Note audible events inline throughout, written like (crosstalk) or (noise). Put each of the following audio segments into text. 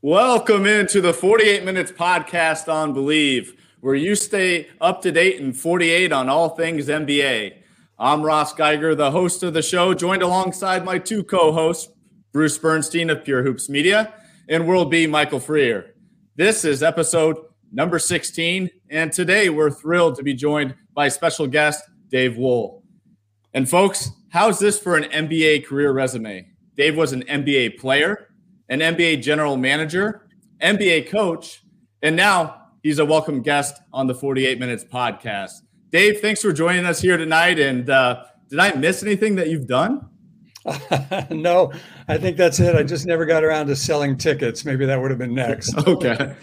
Welcome into the 48 Minutes Podcast on Believe, where you stay up to date in 48 on all things NBA. I'm Ross Geiger, the host of the show, joined alongside my two co hosts, Bruce Bernstein of Pure Hoops Media and World B, Michael Freer. This is episode number 16, and today we're thrilled to be joined by special guest, Dave Wohl. And folks, how's this for an NBA career resume? Dave was an NBA player an NBA general manager, NBA coach, and now he's a welcome guest on the 48 Minutes podcast. Dave, thanks for joining us here tonight. And uh, did I miss anything that you've done? (laughs) no, I think that's it. I just never got around to selling tickets. Maybe that would have been next. (laughs) okay.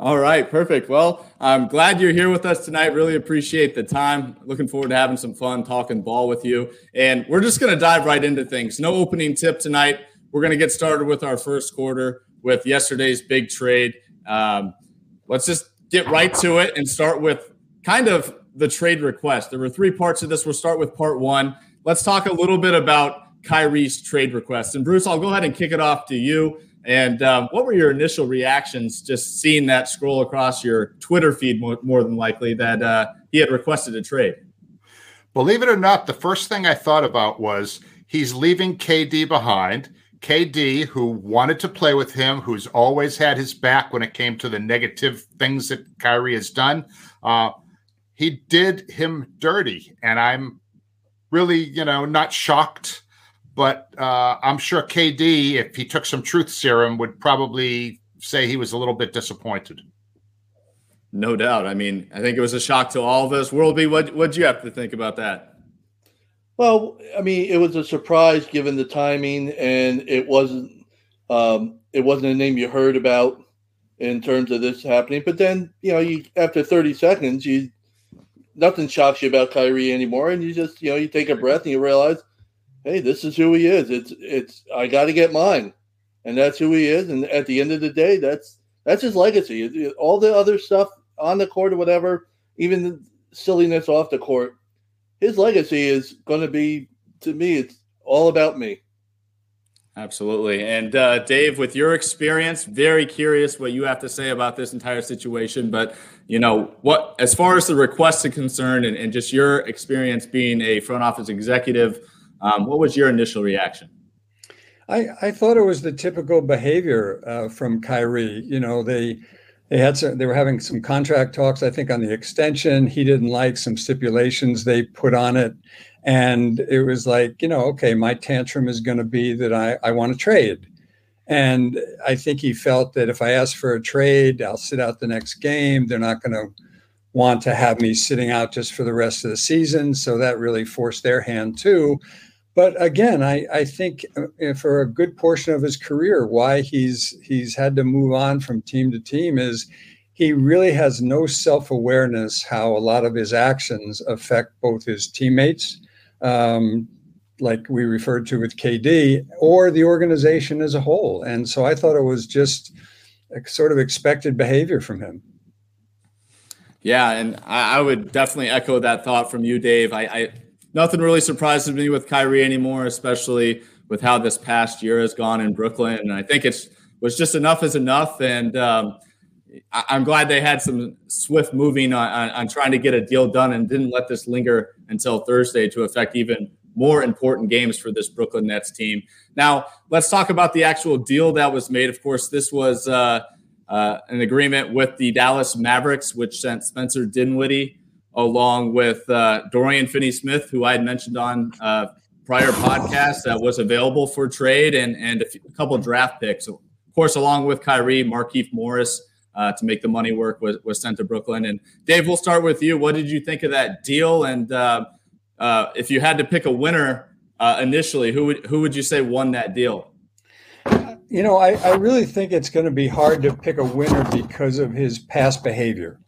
All right, perfect. Well, I'm glad you're here with us tonight. Really appreciate the time. Looking forward to having some fun talking ball with you. And we're just going to dive right into things. No opening tip tonight. We're going to get started with our first quarter with yesterday's big trade. Um, let's just get right to it and start with kind of the trade request. There were three parts of this. We'll start with part one. Let's talk a little bit about Kyrie's trade request. And Bruce, I'll go ahead and kick it off to you. And um, what were your initial reactions just seeing that scroll across your Twitter feed more, more than likely that uh, he had requested a trade? Believe it or not, the first thing I thought about was he's leaving KD behind. KD, who wanted to play with him, who's always had his back when it came to the negative things that Kyrie has done, uh, he did him dirty. And I'm really, you know, not shocked, but uh, I'm sure KD, if he took some truth serum, would probably say he was a little bit disappointed. No doubt. I mean, I think it was a shock to all of us. World B, what what'd you have to think about that? Well, I mean, it was a surprise given the timing, and it wasn't um, it wasn't a name you heard about in terms of this happening. But then, you know, you after 30 seconds, you nothing shocks you about Kyrie anymore, and you just you know you take a breath and you realize, hey, this is who he is. It's it's I got to get mine, and that's who he is. And at the end of the day, that's that's his legacy. All the other stuff on the court or whatever, even the silliness off the court his legacy is going to be to me it's all about me. Absolutely. And uh, dave with your experience very curious what you have to say about this entire situation but you know what as far as the request is concerned and, and just your experience being a front office executive um, what was your initial reaction? I, I thought it was the typical behavior uh, from Kyrie. You know, they they had some, they were having some contract talks, I think, on the extension. He didn't like some stipulations they put on it. And it was like, you know, okay, my tantrum is going to be that I, I want to trade. And I think he felt that if I ask for a trade, I'll sit out the next game. They're not going to want to have me sitting out just for the rest of the season. So that really forced their hand too. But again, I, I think uh, for a good portion of his career, why he's he's had to move on from team to team is he really has no self awareness how a lot of his actions affect both his teammates, um, like we referred to with KD, or the organization as a whole. And so I thought it was just sort of expected behavior from him. Yeah, and I, I would definitely echo that thought from you, Dave. I, I nothing really surprises me with Kyrie anymore, especially with how this past year has gone in Brooklyn. And I think it's was just enough is enough. And um, I, am glad they had some swift moving on, on, on, trying to get a deal done and didn't let this linger until Thursday to affect even more important games for this Brooklyn Nets team. Now, let's talk about the actual deal that was made. Of course, this was uh, uh, an agreement with the Dallas Mavericks, which sent Spencer Dinwiddie along with uh, Dorian Finney-Smith, who I had mentioned on uh, prior podcasts that was available for trade, and and a, few, a couple draft picks. Of course, along with Kyrie, Markieff Morris uh, to make the money work was, was sent to Brooklyn. And Dave, we'll start with you. What did you think of that deal? And uh, uh, if you had to pick a winner initially, who would who would you say won that deal? You know, I, I really think it's going to be hard to pick a winner because of his past behavior.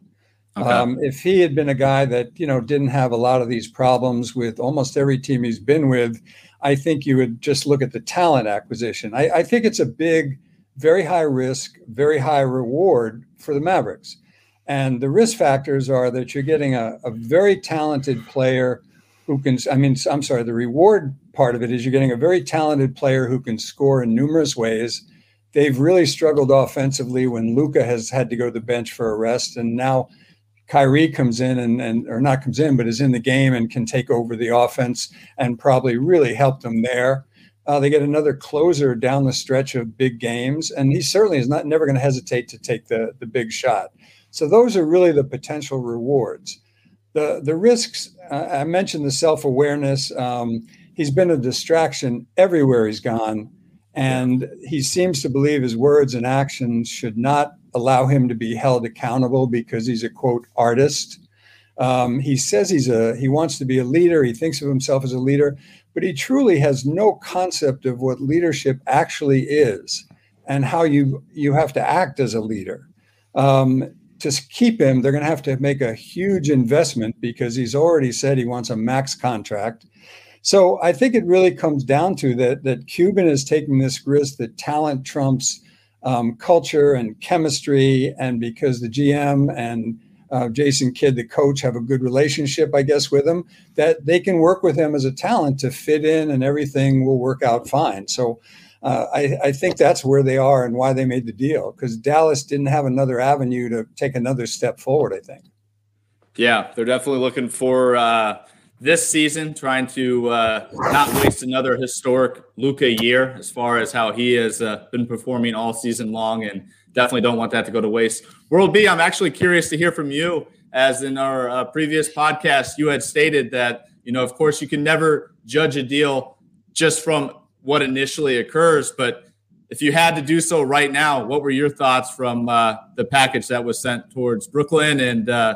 Okay. Um, if he had been a guy that you know didn't have a lot of these problems with almost every team he's been with, I think you would just look at the talent acquisition. I, I think it's a big, very high risk, very high reward for the Mavericks. And the risk factors are that you're getting a, a very talented player who can, I mean, I'm sorry, the reward part of it is you're getting a very talented player who can score in numerous ways they've really struggled offensively when Luka has had to go to the bench for a rest, and now Kyrie comes in and, and or not comes in, but is in the game and can take over the offense and probably really help them there. Uh, they get another closer down the stretch of big games, and he certainly is not never going to hesitate to take the the big shot. So those are really the potential rewards. The the risks uh, I mentioned the self awareness. Um, he's been a distraction everywhere he's gone, and he seems to believe his words and actions should not allow him to be held accountable because he's a quote artist. Um, he says he's a he wants to be a leader. He thinks of himself as a leader, but he truly has no concept of what leadership actually is and how you you have to act as a leader. Um, to keep him, they're going to have to make a huge investment because he's already said he wants a max contract. So I think it really comes down to that that Cuban is taking this risk that talent trumps um, culture and chemistry, and because the GM and uh, Jason Kidd, the coach, have a good relationship, I guess, with him, that they can work with him as a talent to fit in, and everything will work out fine. So uh, I, I, think that's where they are and why they made the deal because Dallas didn't have another avenue to take another step forward. I think. Yeah, they're definitely looking for uh, this season, trying to uh, not waste another historic Luka year as far as how he has uh, been performing all season long, and definitely don't want that to go to waste. World B, I'm actually curious to hear from you. As in our uh, previous podcast, you had stated that you know, of course, you can never judge a deal just from what initially occurs. But if you had to do so right now, what were your thoughts from uh, the package that was sent towards Brooklyn, and uh,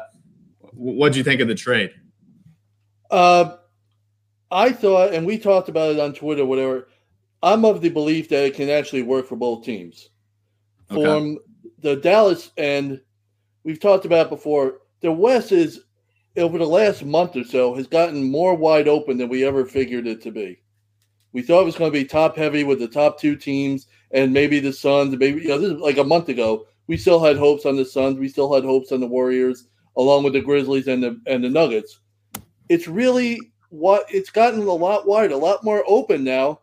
what do you think of the trade? Uh, I thought, and we talked about it on Twitter, whatever. I'm of the belief that it can actually work for both teams. Okay. From the Dallas end, we've talked about before. The West is over the last month or so has gotten more wide open than we ever figured it to be. We thought it was going to be top heavy with the top two teams and maybe the Suns. Maybe you know, this is like a month ago. We still had hopes on the Suns. We still had hopes on the Warriors, along with the Grizzlies and the and the Nuggets. It's really what it's gotten a lot wider, a lot more open now.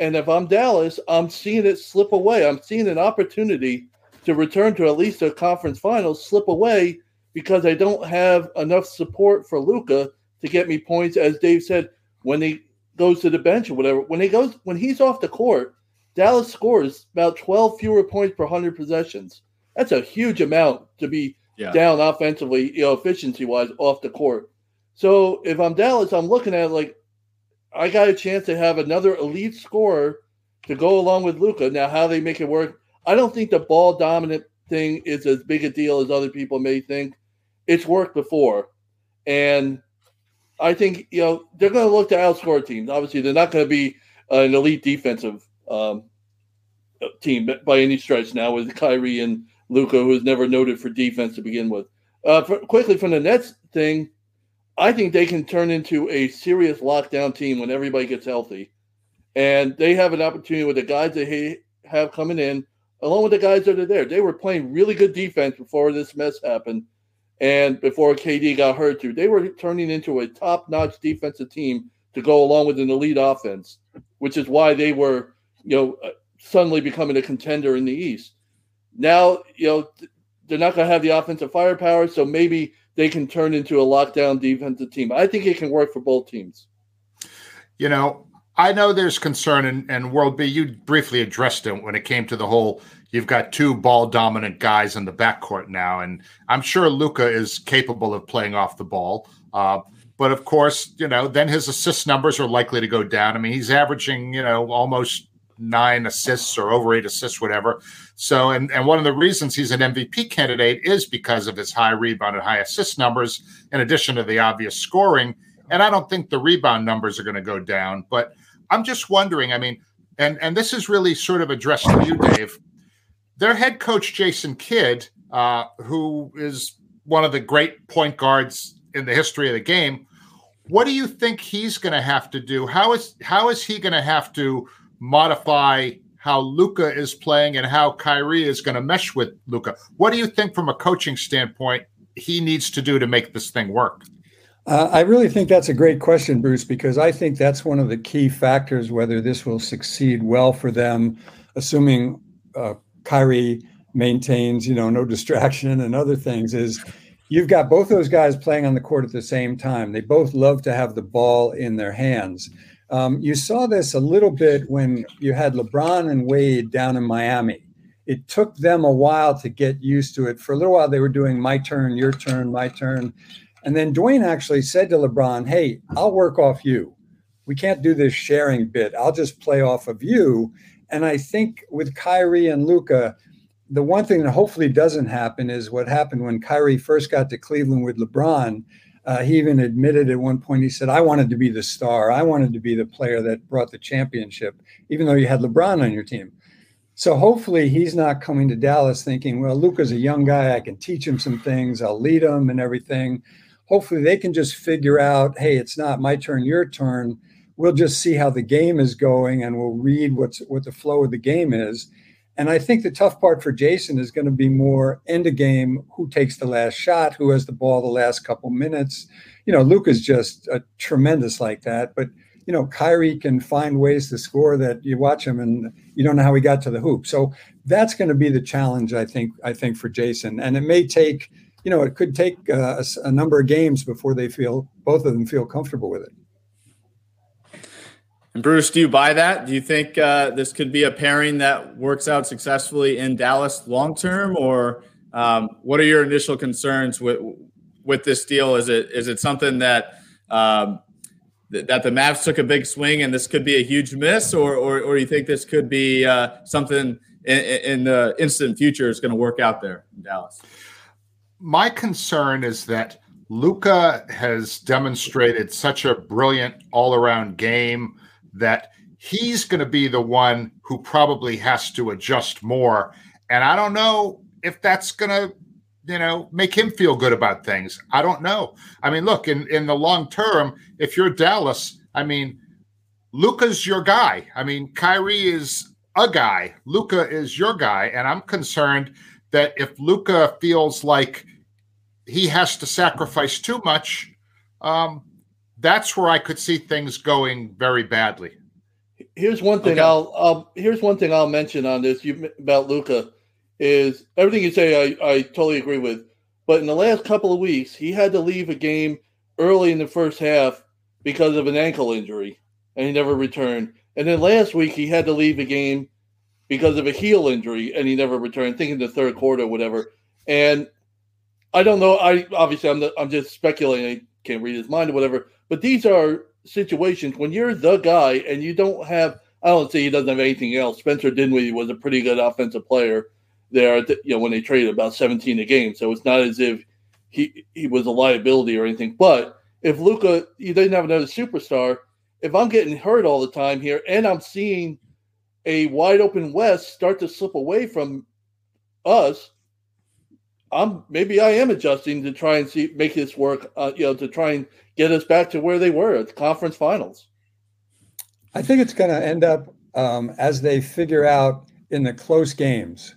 And if I'm Dallas, I'm seeing it slip away. I'm seeing an opportunity to return to at least a conference finals slip away because I don't have enough support for Luka to get me points. As Dave said, when he goes to the bench or whatever. When he goes when he's off the court, Dallas scores about 12 fewer points per 100 possessions. That's a huge amount to be yeah. down offensively, you know, efficiency wise off the court. So if I'm Dallas, I'm looking at like I got a chance to have another elite scorer to go along with Luka. Now, how they make it work, I don't think the ball dominant thing is as big a deal as other people may think. It's worked before, and I think you know they're going to look to outscore teams. Obviously, they're not going to be an elite defensive um, team by any stretch now with Kyrie and Luka, who is never noted for defense to begin with. Uh, for, quickly from the Nets thing, I think they can turn into a serious lockdown team when everybody gets healthy, and they have an opportunity with the guys that they have coming in, along with the guys that are there. They were playing really good defense before this mess happened and before KD got hurt too. They were turning into a top-notch defensive team to go along with an elite offense, which is why they were, you know, uh, suddenly becoming a contender in the East. Now, you know, they're not going to have the offensive firepower, so maybe they can turn into a lockdown defensive team. I think it can work for both teams. You know, I know there's concern, and, and World B, you briefly addressed it when it came to the whole you've got two ball dominant guys in the backcourt now, and I'm sure Luka is capable of playing off the ball. Uh, but of course, you know, then his assist numbers are likely to go down. I mean, he's averaging, you know, almost nine assists or over eight assists, whatever. So, and, and one of the reasons he's an MVP candidate is because of his high rebound and high assist numbers, in addition to the obvious scoring. And I don't think the rebound numbers are going to go down. But I'm just wondering, I mean, and and this is really sort of addressed to you, Dave their head coach Jason Kidd, uh, who is one of the great point guards in the history of the game, what do you think he's going to have to do? How is how is he going to have to modify how Luka is playing and how Kyrie is going to mesh with Luka. What do you think, from a coaching standpoint, he needs to do to make this thing work? Uh, I really think that's a great question, Bruce, because I think that's one of the key factors whether this will succeed well for them, assuming uh, Kyrie maintains, you know, no distraction and other things is you've got both those guys playing on the court at the same time. They both love to have the ball in their hands. Um, you saw this a little bit when you had LeBron and Wade down in Miami. It took them a while to get used to it. For a little while, they were doing my turn, your turn, my turn. And then Dwyane actually said to LeBron, Hey, I'll work off you. We can't do this sharing bit. I'll just play off of you. And I think with Kyrie and Luka, the one thing that hopefully doesn't happen is what happened when Kyrie first got to Cleveland with LeBron. Uh, he even admitted at one point, he said, I wanted to be the star. I wanted to be the player that brought the championship, even though you had LeBron on your team. So hopefully he's not coming to Dallas thinking, well, Luka's a young guy. I can teach him some things. I'll lead him and everything. Hopefully they can just figure out, hey, it's not my turn, your turn. We'll just see how the game is going and we'll read what's what the flow of the game is. And I think the tough part for Jason is going to be more end of game who takes the last shot, who has the ball the last couple minutes. You know, Luke is just a tremendous like that. But, you know, Kyrie can find ways to score that you watch him and you don't know how he got to the hoop. So that's going to be the challenge, I think, I think for Jason, And it may take, you know, it could take uh, a, a number of games before they feel both of them feel comfortable with it. And Bruce, do you buy that? Do you think uh, this could be a pairing that works out successfully in Dallas long term, or um, what are your initial concerns with with this deal? Is it is it something that um, th- that the Mavs took a big swing and this could be a huge miss, or or, or you think this could be uh, something in, in the instant future is going to work out there in Dallas? My concern is that Luka has demonstrated such a brilliant all around game that he's going to be the one who probably has to adjust more. And I don't know if that's going to, you know, make him feel good about things. I don't know. I mean, look, in, in the long term, if you're Dallas, I mean, Luka's your guy. I mean, Kyrie is a guy. Luka is your guy. And I'm concerned that if Luka feels like he has to sacrifice too much, um, that's where I could see things going very badly. Here's one thing okay. I'll, I'll here's one thing I'll mention on this you, about Luka is everything you say I, I totally agree with. But in the last couple of weeks, he had to leave a game early in the first half because of an ankle injury, and he never returned. And then last week he had to leave a game because of a heel injury, and he never returned. Thinking the third quarter, or whatever. And I don't know. I obviously I'm the, I'm just speculating. I can't read his mind or whatever. But these are situations when you're the guy and you don't have. I don't say he doesn't have anything else. Spencer Dinwiddie was a pretty good offensive player there. You know when they traded about 17 a game, so it's not as if he he was a liability or anything. But if Luka, you didn't have another superstar. If I'm getting hurt all the time here, and I'm seeing a wide open West start to slip away from us, I'm maybe I am adjusting to try and see make this work. Uh, you know, to try and get us back to where they were at the conference finals. I think it's going to end up um, as they figure out in the close games,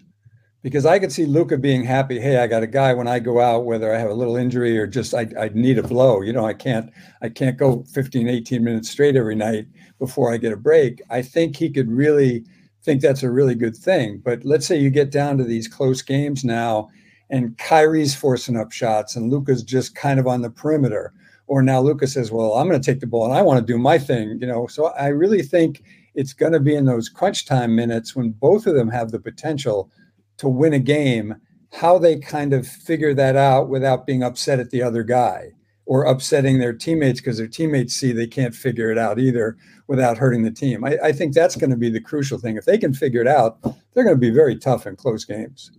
because I could see Luka being happy. Hey, I got a guy when I go out, whether I have a little injury or just I, I need a blow. You know, I can't I can't go 15, 18 minutes straight every night before I get a break. I think he could really think that's a really good thing. But let's say you get down to these close games now and Kyrie's forcing up shots and Luka's just kind of on the perimeter. Or now Luka says, Well, I'm going to take the ball and I want to do my thing, you know. So I really think it's going to be in those crunch time minutes when both of them have the potential to win a game, how they kind of figure that out without being upset at the other guy or upsetting their teammates because their teammates see they can't figure it out either without hurting the team. I, I think that's going to be the crucial thing. If they can figure it out, they're going to be very tough in close games.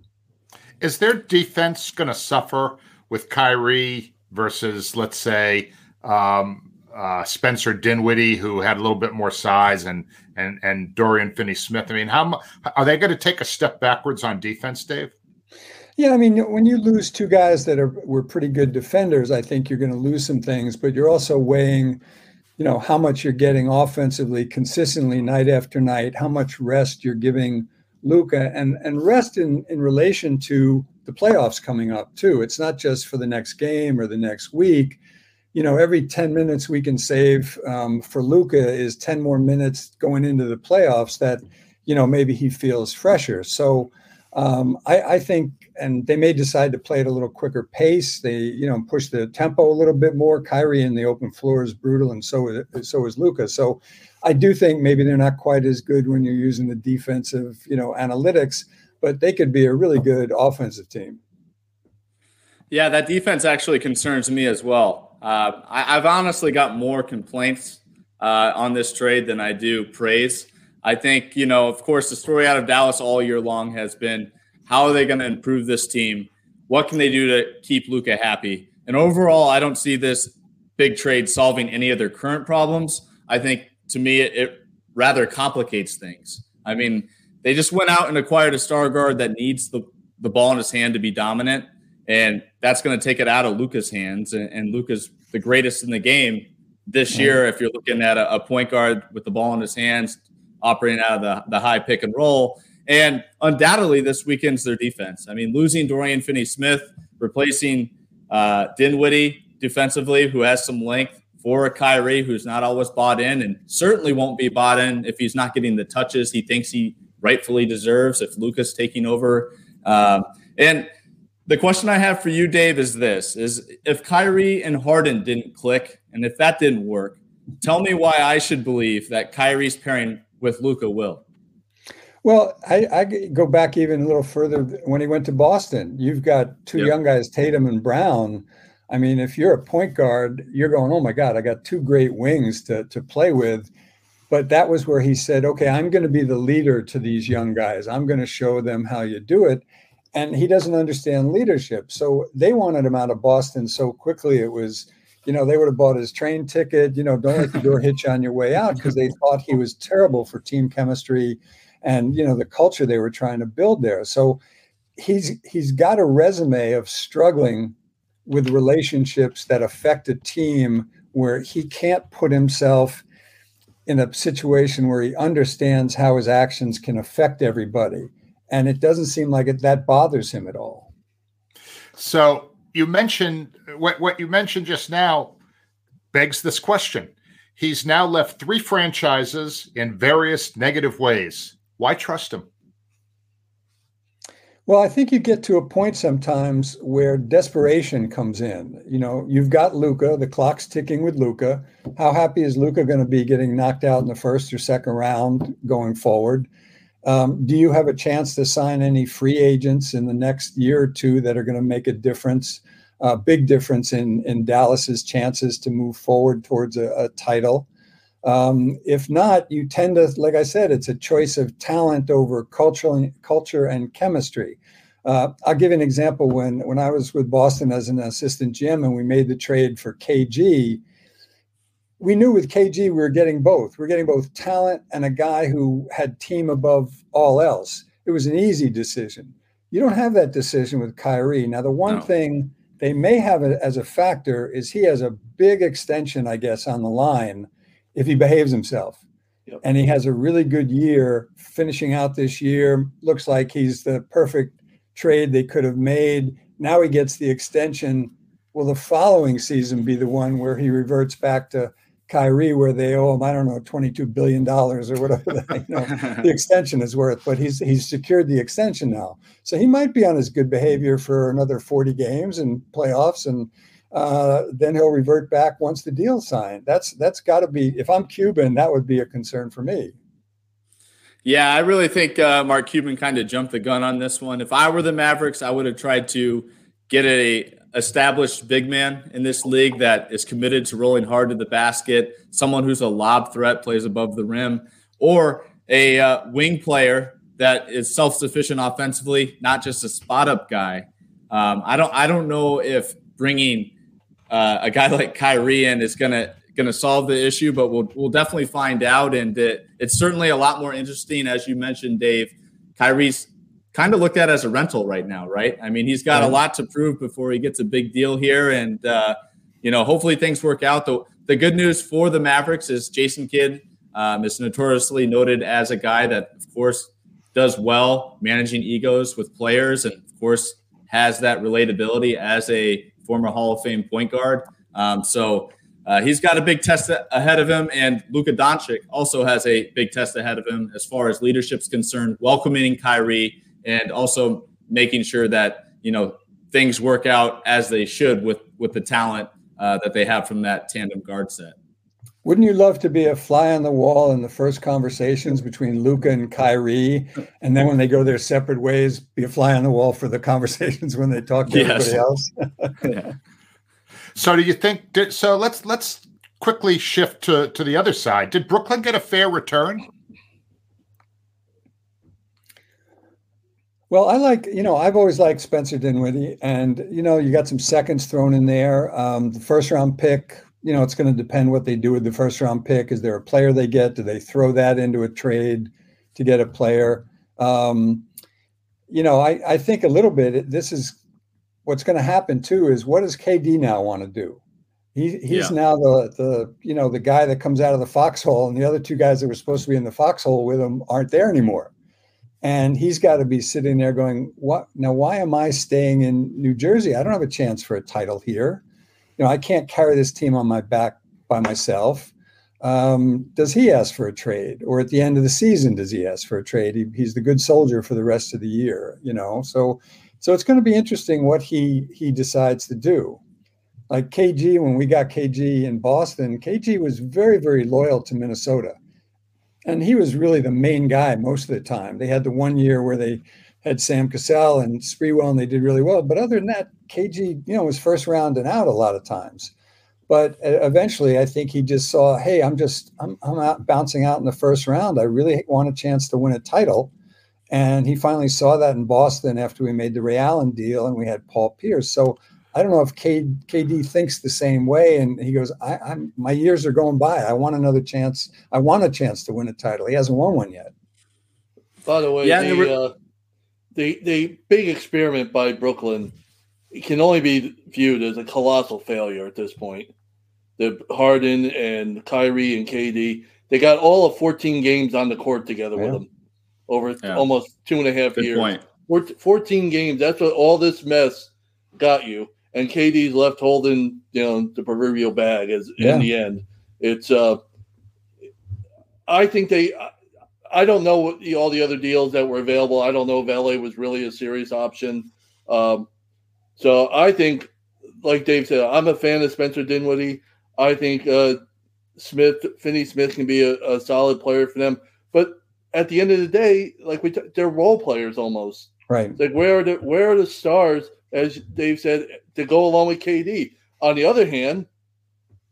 Is their defense going to suffer with Kyrie versus, let's say, um, uh, Spencer Dinwiddie, who had a little bit more size, and and and Dorian Finney-Smith? I mean, how are they going to take a step backwards on defense, Dave? Yeah, I mean, when you lose two guys that are were pretty good defenders, I think you're going to lose some things, but you're also weighing, you know, how much you're getting offensively consistently night after night, how much rest you're giving Luka, and and rest in in relation to the playoffs coming up too. It's not just for the next game or the next week. You know, every 10 minutes we can save um, for Luka is 10 more minutes going into the playoffs that, you know, maybe he feels fresher. So um, I, I, think, and they may decide to play at a little quicker pace. They, you know, push the tempo a little bit more. Kyrie in the open floor is brutal, and so is, so is Luka. So I do think maybe they're not quite as good when you're using the defensive, you know, analytics, but they could be a really good offensive team. Yeah, that defense actually concerns me as well. Uh, I, have honestly got more complaints uh, on this trade than I do praise. I think, you know, of course, the story out of Dallas all year long has been how are they going to improve this team? What can they do to keep Luka happy? And overall, I don't see this big trade solving any of their current problems. I think to me, it, it rather complicates things. I mean, they just went out and acquired a star guard that needs the, the ball in his hand to be dominant. And that's going to take it out of Luka's hands. And, and Luka's the greatest in the game this year. If you're looking at a, a, point guard with the ball in his hands, operating out of the, the high pick and roll. And undoubtedly, this weekend's their defense. I mean, losing Dorian Finney Smith, replacing uh, Dinwiddie defensively, who has some length, for a Kyrie who's not always bought in and certainly won't be bought in if he's not getting the touches he thinks he rightfully deserves, if Luka's taking over. Um, and the question I have for you, Dave, is this: is if Kyrie and Harden didn't click, and if that didn't work, tell me why I should believe that Kyrie's pairing with Luka will. Well, I, I, go back even a little further when he went to Boston. You've got two yep. young guys, Tatum and Brown. I mean, if you're a point guard, you're going, "Oh my God, I got two great wings to to play with." But that was where he said, "Okay, I'm going to be the leader to these young guys. I'm going to show them how you do it." and he doesn't understand leadership. So they wanted him out of Boston so quickly. It was, you know, they would have bought his train ticket. You know, don't let the door hit you on your way out because they thought he was terrible for team chemistry and you know the culture they were trying to build there. So he's he's got a resume of struggling with relationships that affect a team where he can't put himself in a situation where he understands how his actions can affect everybody and it doesn't seem like it that bothers him at all. So you mentioned what what you mentioned just now begs this question. He's now left three franchises in various negative ways. Why trust him? Well, I think you get to a point sometimes where desperation comes in. You know, you've got Luka, the clock's ticking with Luka. How happy is Luka going to be getting knocked out in the first or second round going forward? Um, do you have a chance to sign any free agents in the next year or two that are going to make a difference, a big difference in in Dallas's chances to move forward towards a, a title? Um, if not, you tend to, like I said, it's a choice of talent over cultural culture and chemistry. Uh, I'll give you an example. When when I was with Boston as an assistant GM and we made the trade for KG, we knew with KG we were getting both. We are getting both talent and a guy who had team above all else. It was an easy decision. You don't have that decision with Kyrie. Now, the one no. thing they may have it as a factor is he has a big extension, I guess, on the line if he behaves himself. Yep. And he has a really good year finishing out this year. Looks like he's the perfect trade they could have made. Now he gets the extension. Will the following season be the one where he reverts back to Kyrie where they owe him, I don't know, $22 billion or whatever the, you know, (laughs) the extension is worth, but he's he's secured the extension now. So he might be on his good behavior for another 40 games and playoffs and uh, then he'll revert back once the deal's signed. That's that's got to be if I'm Cuban, that would be a concern for me. Yeah, I really think uh, Mark Cuban kind of jumped the gun on this one. If I were the Mavericks, I would have tried to get a established big man in this league that is committed to rolling hard to the basket, someone who's a lob threat, plays above the rim, or a uh, wing player that is self-sufficient offensively, not just a spot-up guy. Um, I don't. I don't know if bringing uh, a guy (laughs) like Kyrie in is gonna gonna solve the issue, but we'll we'll definitely find out. And it, it's certainly a lot more interesting, as you mentioned, Dave. Kyrie's kind of looked at as a rental right now, right? I mean, he's got a lot to prove before he gets a big deal here, and uh, you know, hopefully things work out. The the good news for the Mavericks is Jason Kidd um, is notoriously noted as a guy that, of course, does well managing egos with players, and of course has that relatability as a former Hall of Fame point guard. Um, so uh, he's got a big test ahead of him, and Luka Doncic also has a big test ahead of him as far as leadership's concerned, welcoming Kyrie and also making sure that you know things work out as they should with with the talent uh, that they have from that tandem guard set. Wouldn't you love to be a fly on the wall in the first conversations between Luka and Kyrie, and then when they go their separate ways, be a fly on the wall for the (laughs) conversations when they talk to yes. everybody else? (laughs) yeah. So do you think? So let's let's quickly shift to to the other side. Did Brooklyn get a fair return? Well, I like you know I've always liked Spencer Dinwiddie, and you know you got some seconds thrown in there. Um, the first round pick, you know, it's going to depend what they do with the first round pick. Is there a player they get? Do they throw that into a trade to get a player? Um, you know, I I think a little bit. This is what's going to happen too is what does KD now want to do? He, he's yeah. now the the you know the guy that comes out of the foxhole, and the other two guys that were supposed to be in the foxhole with him aren't there anymore. And he's got to be sitting there going, "What now? Why am I staying in New Jersey? I don't have a chance for a title here. You know, I can't carry this team on my back by myself." Um, does he ask for a trade, or at the end of the season, does he ask for a trade? He, he's the good soldier for the rest of the year, you know. So so it's going to be interesting what he he decides to do. Like KG, when we got KG in Boston, KG was very very loyal to Minnesota, and he was really the main guy most of the time. They had the one year where they had Sam Cassell and Sprewell, and they did really well. But other than that, KG, you know, was first round and out a lot of times. But eventually, I think he just saw, hey, I'm just I'm, I'm out bouncing out in the first round. I really want a chance to win a title and he finally saw that in Boston after we made the Ray Allen deal and we had Paul Pierce. So I don't know if K, KD thinks the same way. And he goes, I, am my years are going by. I want another chance. I want a chance to win a title. He hasn't won one yet. By the way, yeah, the, were- uh, the, the big experiment by Brooklyn can only be viewed as a colossal failure at this point. The Harden and Kyrie and KD, they got all of 14 games on the court together yeah. with them over yeah. almost two and a half Good years. Point. 14 games. That's what all this mess got you. And KD's left holding, you know, the proverbial bag as yeah. in the end. It's uh I think they I don't know what the, all the other deals that were available. I don't know if LA was really a serious option. Um, so I think, like Dave said, I'm a fan of Spencer Dinwiddie. I think uh, Smith, Finney Smith, can be a, a solid player for them. But at the end of the day, like we, t- they're role players almost. Right. Like where are the where are the stars, as Dave said, to go along with KD? On the other hand,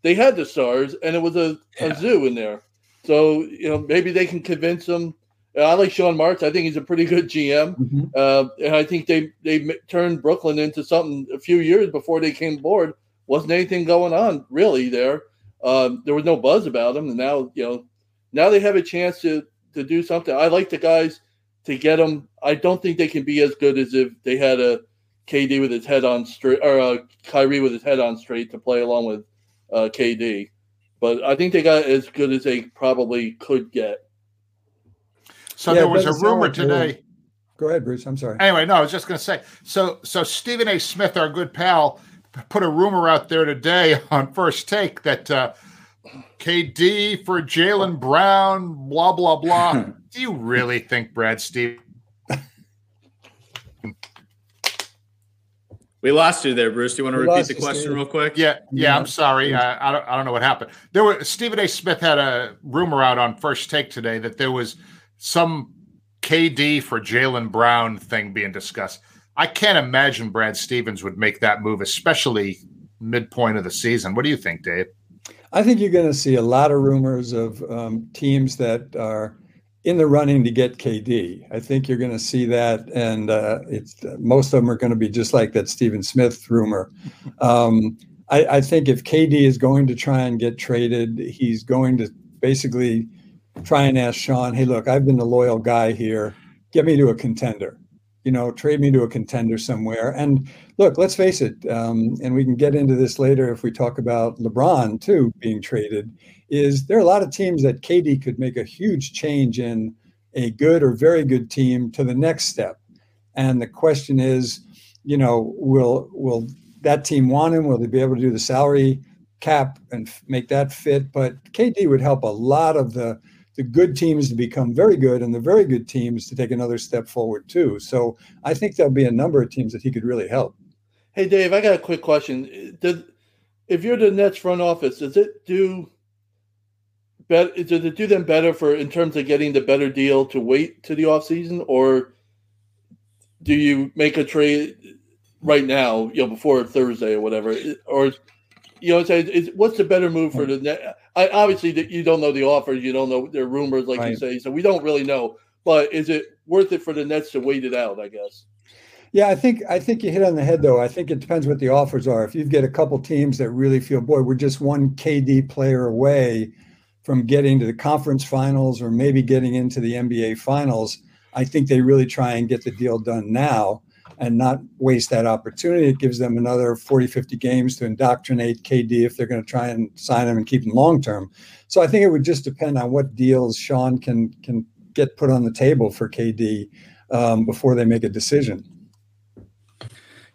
they had the stars, and it was a, yeah. a zoo in there. So you know maybe they can convince them. I like Sean Marks. I think he's a pretty good GM, mm-hmm. uh, and I think they they turned Brooklyn into something a few years before they came aboard. Wasn't anything going on really there. Um, there was no buzz about them, and now you know now they have a chance to to do something. I like the guys to get them. I don't think they can be as good as if they had a KD with his head on straight or a Kyrie with his head on straight to play along with uh, KD. But I think they got as good as they probably could get. So yeah, there was a rumor today. Go ahead, Bruce. I'm sorry. Anyway, no, I was just going to say. So, so Stephen A. Smith, our good pal, put a rumor out there today (laughs) on First Take that uh, KD for Jaylen Brown, blah, blah, blah. (laughs) Do you really think Brad Steve? We lost you there, Bruce. Do you want to we repeat the question Steve. real quick? Yeah, yeah. I'm sorry. I, I, don't. I don't know what happened. There was Stephen A. Smith had a rumor out on First Take today that there was some KD for Jaylen Brown thing being discussed. I can't imagine Brad Stevens would make that move, especially midpoint of the season. What do you think, Dave? I think you're going to see a lot of rumors of um, teams that are in the running to get KD. I think you're going to see that, and uh, it's most of them are going to be just like that Stephen Smith rumor. Um, I, I, think if KD is going to try and get traded, he's going to basically try and ask Sean, "Hey, look, I've been the loyal guy here. Get me to a contender." you know, trade me to a contender somewhere. And look, let's face it, um, and we can get into this later if we talk about LeBron too being traded. Is there are a lot of teams that KD could make a huge change in a good or very good team to the next step? And the question is, you know, will will that team want him? Will they be able to do the salary cap and f- make that fit. But KD would help a lot of the the good teams to become very good and the very good teams to take another step forward too. So I think there'll be a number of teams that he could really help. Hey Dave, I got a quick question. Does, if you're the Nets front office, does it do better does it do them better for in terms of getting the better deal to wait to the offseason or do you make a trade right now, you know, before Thursday or whatever? Or you know, it's, what's the better move for the net? I obviously you don't know the offers, you don't know their rumors, like right. you say, so we don't really know. But is it worth it for the Nets to wait it out? I guess. Yeah, I think I think you hit on the head though. I think it depends what the offers are. If you get a couple teams that really feel, boy, we're just one KD player away from getting to the conference finals or maybe getting into the NBA finals, I think they really try and get the deal done now and not waste that opportunity. It gives them another 40, 50 games to indoctrinate KD if they're going to try and sign him and keep him long term. So I think it would just depend on what deals Sean can can get put on the table for KD um, before they make a decision.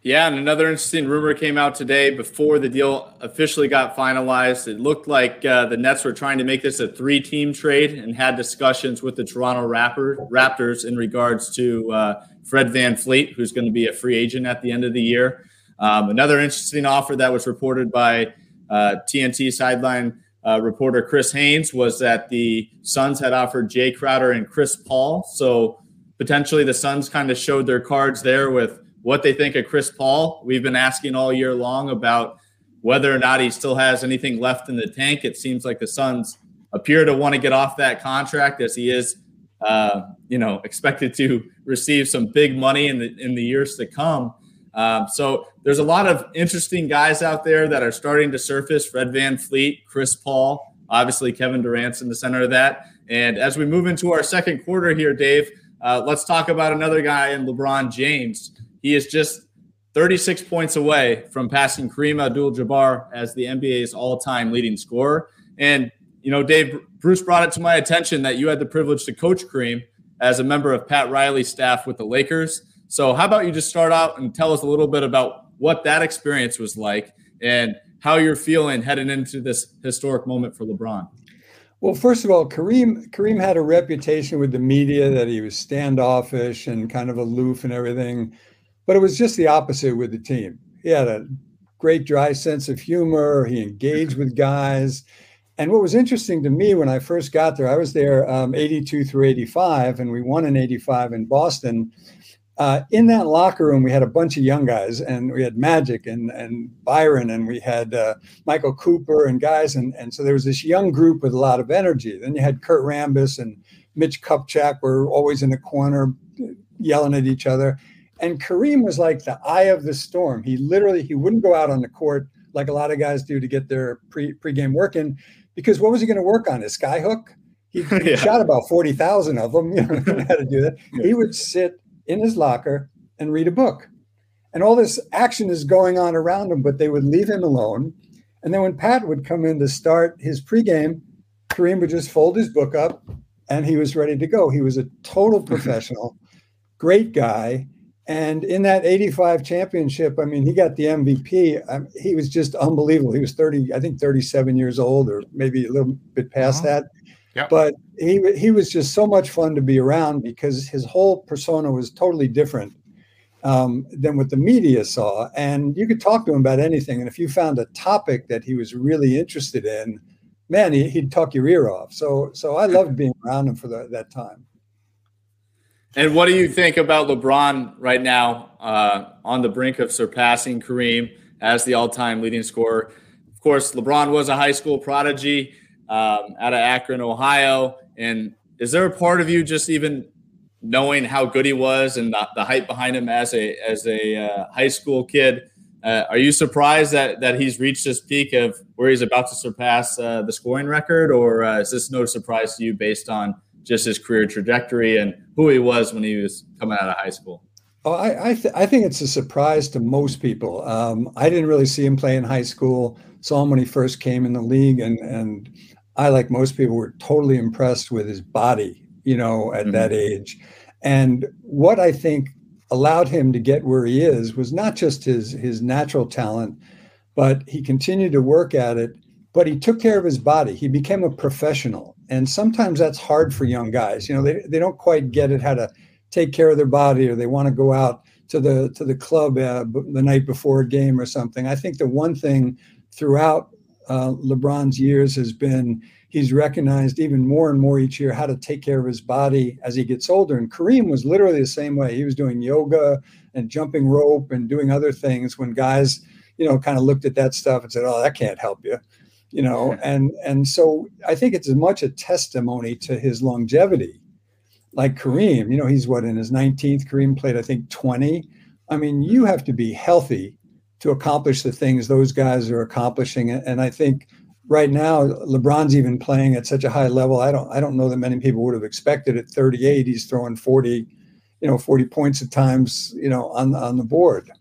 Yeah, and another interesting rumor came out today before the deal officially got finalized. It looked like uh, the Nets were trying to make this a three-team trade and had discussions with the Toronto Raptor, Raptors in regards to uh, Fred VanVleet, who's going to be a free agent at the end of the year. Um, another interesting offer that was reported by uh, TNT sideline uh, reporter Chris Haynes was that the Suns had offered Jae Crowder and Chris Paul. So potentially the Suns kind of showed their cards there with what they think of Chris Paul. We've been asking all year long about whether or not he still has anything left in the tank. It seems like the Suns appear to want to get off that contract as he is, uh, you know, expected to receive some big money in the in the years to come. Um, so there's a lot of interesting guys out there that are starting to surface. Fred VanVleet, Chris Paul, obviously Kevin Durant's in the center of that. And as we move into our second quarter here, Dave, uh, let's talk about another guy in LeBron James. He is just 36 points away from passing Kareem Abdul-Jabbar as the NBA's all-time leading scorer. And you know, Dave Bruce brought it to my attention that you had the privilege to coach Kareem as a member of Pat Riley's staff with the Lakers. So, how about you just start out and tell us a little bit about what that experience was like and how you're feeling heading into this historic moment for LeBron? Well, first of all, Kareem Kareem had a reputation with the media that he was standoffish and kind of aloof and everything, but it was just the opposite with the team. He had a great dry sense of humor. He engaged with guys. And what was interesting to me when I first got there, I was there um, 82 through 85, and we won in 85 in Boston. Uh, in that locker room, we had a bunch of young guys, and we had Magic and, and Byron, and we had uh, Michael Cooper and guys. And, and so there was this young group with a lot of energy. Then you had Kurt Rambis and Mitch Kupchak were always in the corner yelling at each other. And Kareem was like the eye of the storm. He literally he wouldn't go out on the court like a lot of guys do to get their pre pregame work in because what was he going to work on? His skyhook? He, (laughs) he yeah. shot about 40,000 of them. (laughs) You know (laughs) how to do that. Yeah. He would sit in his locker and read a book. And all this action is going on around him, but they would leave him alone. And then when Pat would come in to start his pregame, Kareem would just fold his book up and he was ready to go. He was a total professional, great guy. And in that 85 championship, I mean, he got the MVP. Um, he was just unbelievable. He was 30, I think 37 years old or maybe a little bit past uh-huh. that. Yep. But he he was just so much fun to be around because his whole persona was totally different um, than what the media saw. And you could talk to him about anything. And if you found a topic that he was really interested in, man, he, would talk your ear off. So so I loved being around him for the, that time. And what do you think about LeBron right now uh, on the brink of surpassing Kareem as the all-time leading scorer? Of course, LeBron was a high school prodigy um, out of Akron, Ohio. And is there a part of you just even knowing how good he was and the, the hype behind him as a as a uh, high school kid? Uh, are you surprised that that he's reached this peak of where he's about to surpass uh, the scoring record, or uh, is this no surprise to you based on just his career trajectory and who he was when he was coming out of high school? Oh, I I, th- I think it's a surprise to most people. Um, I didn't really see him play in high school. Saw him when he first came in the league, and and I, like most people, were totally impressed with his body. You know, at mm-hmm. that age, and what I think allowed him to get where he is was not just his his natural talent, but he continued to work at it. But he took care of his body. He became a professional. And sometimes that's hard for young guys. You know, they, they don't quite get it how to take care of their body or they want to go out to the to the club uh, the night before a game or something. I think the one thing throughout uh, LeBron's years has been he's recognized even more and more each year how to take care of his body as he gets older. And Kareem was literally the same way. He was doing yoga and jumping rope and doing other things when guys, you know, kind of looked at that stuff and said, "Oh, that can't help you." You know, and and so I think it's as much a testimony to his longevity like Kareem, you know, he's what in his 19th. Kareem played, I think, 20. I mean, you mm-hmm. have to be healthy to accomplish the things those guys are accomplishing. And I think right now, LeBron's even playing at such a high level. I don't, I don't know that many people would have expected at 38. He's throwing 40, you know, 40 points at times, you know, on on the board.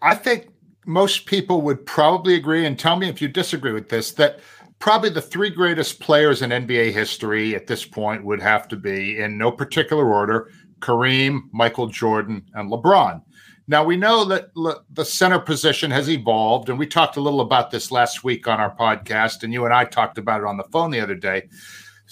I think most people would probably agree, and tell me if you disagree with this, that probably the three greatest players in NBA history at this point would have to be, in no particular order, Kareem, Michael Jordan, and LeBron. Now, we know that le- the center position has evolved, and we talked a little about this last week on our podcast, and you and I talked about it on the phone the other day.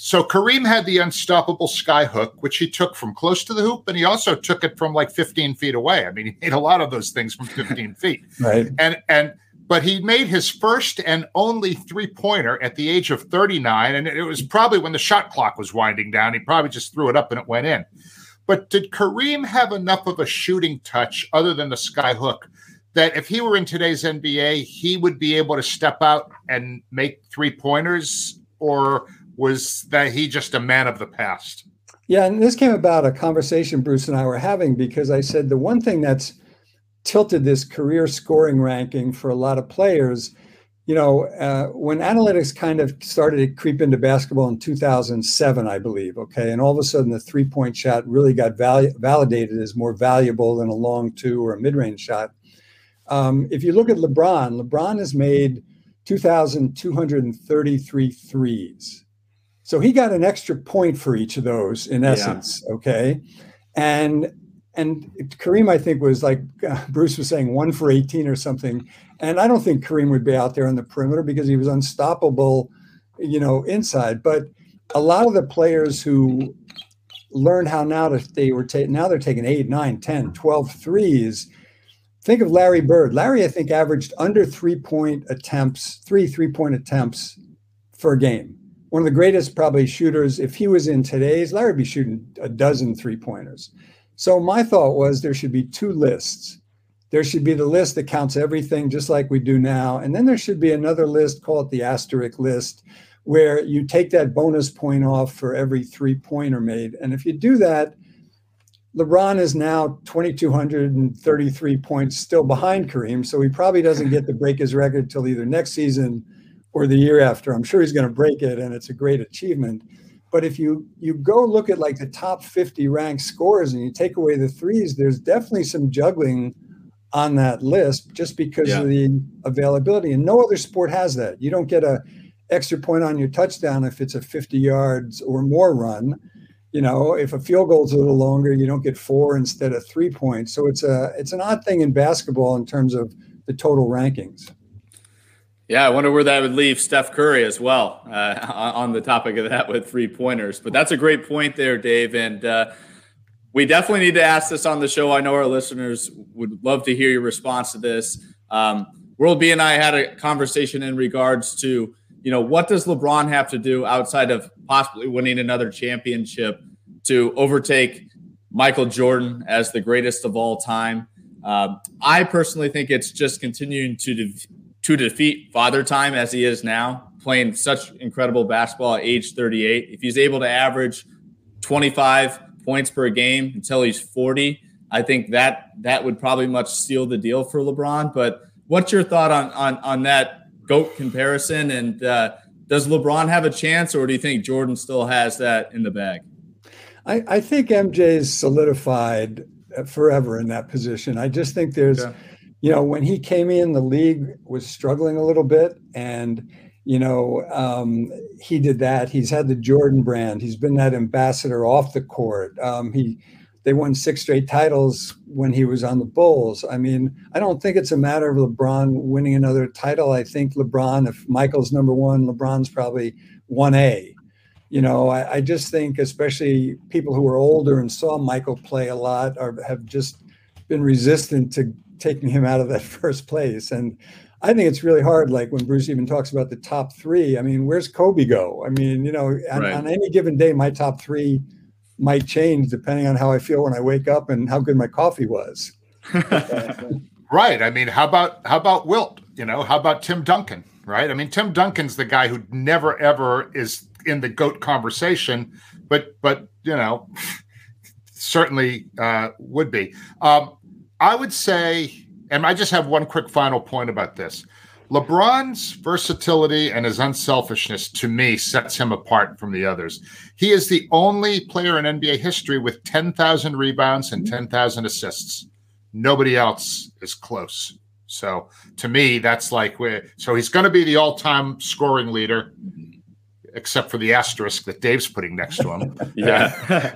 So, Kareem had the unstoppable sky hook, which he took from close to the hoop, and he also took it from like 15 feet away. I mean, he made a lot of those things from (laughs) 15 feet. Right. And, and, but he made his first and only three pointer at the age of 39. And it was probably when the shot clock was winding down. He probably just threw it up and it went in. But did Kareem have enough of a shooting touch other than the sky hook that if he were in today's NBA, he would be able to step out and make three pointers? Or was that he just a man of the past? Yeah, and this came about a conversation Bruce and I were having because I said the one thing that's tilted this career scoring ranking for a lot of players. You know, uh, when analytics kind of started to creep into basketball in 2007, I believe, okay, and all of a sudden the three point shot really got val- validated as more valuable than a long two or a mid range shot. Um, if you look at LeBron, LeBron has made 2,233 threes. So he got an extra point for each of those in essence, yeah. okay? And and Kareem, I think, was like uh, (laughs) Bruce was saying, one for 18 or something. And I don't think Kareem would be out there on the perimeter because he was unstoppable, you know, inside. But a lot of the players who learned how now that they were taking now they're taking 8, 9, 10, 12 threes. Think of Larry Bird. Larry, I think, averaged under three point attempts, three three point attempts for a game. One of the greatest, probably, shooters. If he was in today's, Larry would be shooting a dozen three pointers. So my thought was there should be two lists. There should be the list that counts everything just like we do now. And then there should be another list, call it the asterisk list, where you take that bonus point off for every three pointer made. And if you do that, LeBron is now 2,233 points still behind Kareem. So he probably doesn't get to break his record till either next season or the year after. I'm sure he's going to break it, and it's a great achievement. But if you you go look at like the top 50 ranked scores and you take away the threes, there's definitely some juggling on that list just because yeah. of the availability. And no other sport has that. You don't get a extra point on your touchdown if it's a 50 yards or more run. You know, if a field goal is a little longer, you don't get four instead of three points. So it's a it's an odd thing in basketball in terms of the total rankings. Yeah, I wonder where that would leave Steph Curry as well uh, on the topic of that with three pointers. But that's a great point there, Dave. And uh, we definitely need to ask this on the show. I know our listeners would love to hear your response to this. Um, World B and I had a conversation in regards to, you know, what does LeBron have to do outside of possibly winning another championship to overtake Michael Jordan as the greatest of all time? Um, I personally think it's just continuing to de- to defeat Father Time as he is now, playing such incredible basketball at age 38. If he's able to average 25 points per game until he's 40, I think that that would probably much seal the deal for LeBron. But what's your thought on on on that goat comparison? And uh, does LeBron have a chance, or do you think Jordan still has that in the bag? I, I think MJ's solidified forever in that position. I just think there's. You know, when he came in, the league was struggling a little bit, and you know, um, he did that. He's had the Jordan brand. He's been that ambassador off the court. Um, he they won six straight titles when he was on the Bulls. I mean, I don't think it's a matter of LeBron winning another title. I think LeBron, if Michael's number one, LeBron's probably 1A. You know, I, I just think, especially people who are older and saw Michael play a lot, are have just been resistant to taking him out of that (laughs) first place. And I think it's really hard. Like when Bruce even talks about the top three. I mean, where's Kobe go? I mean, you know, on, right. on any given day, my top three might change depending on how I feel when I wake up and how good my coffee was. (laughs) right. I mean, how about how about Wilt? You know, how about Tim Duncan? Right. I mean, Tim Duncan's the guy who never ever is in the goat conversation, but but you know, (laughs) certainly uh, would be. Um, I would say, and I just have one quick final point about this. LeBron's versatility and his unselfishness to me sets him apart from the others. He is the only player in NBA history with 10,000 rebounds and mm-hmm. 10,000 assists. Nobody else is close. So to me, that's like where, so he's going to be the all time scoring leader, mm-hmm. Except for the asterisk that Dave's putting next to him. (laughs) yeah.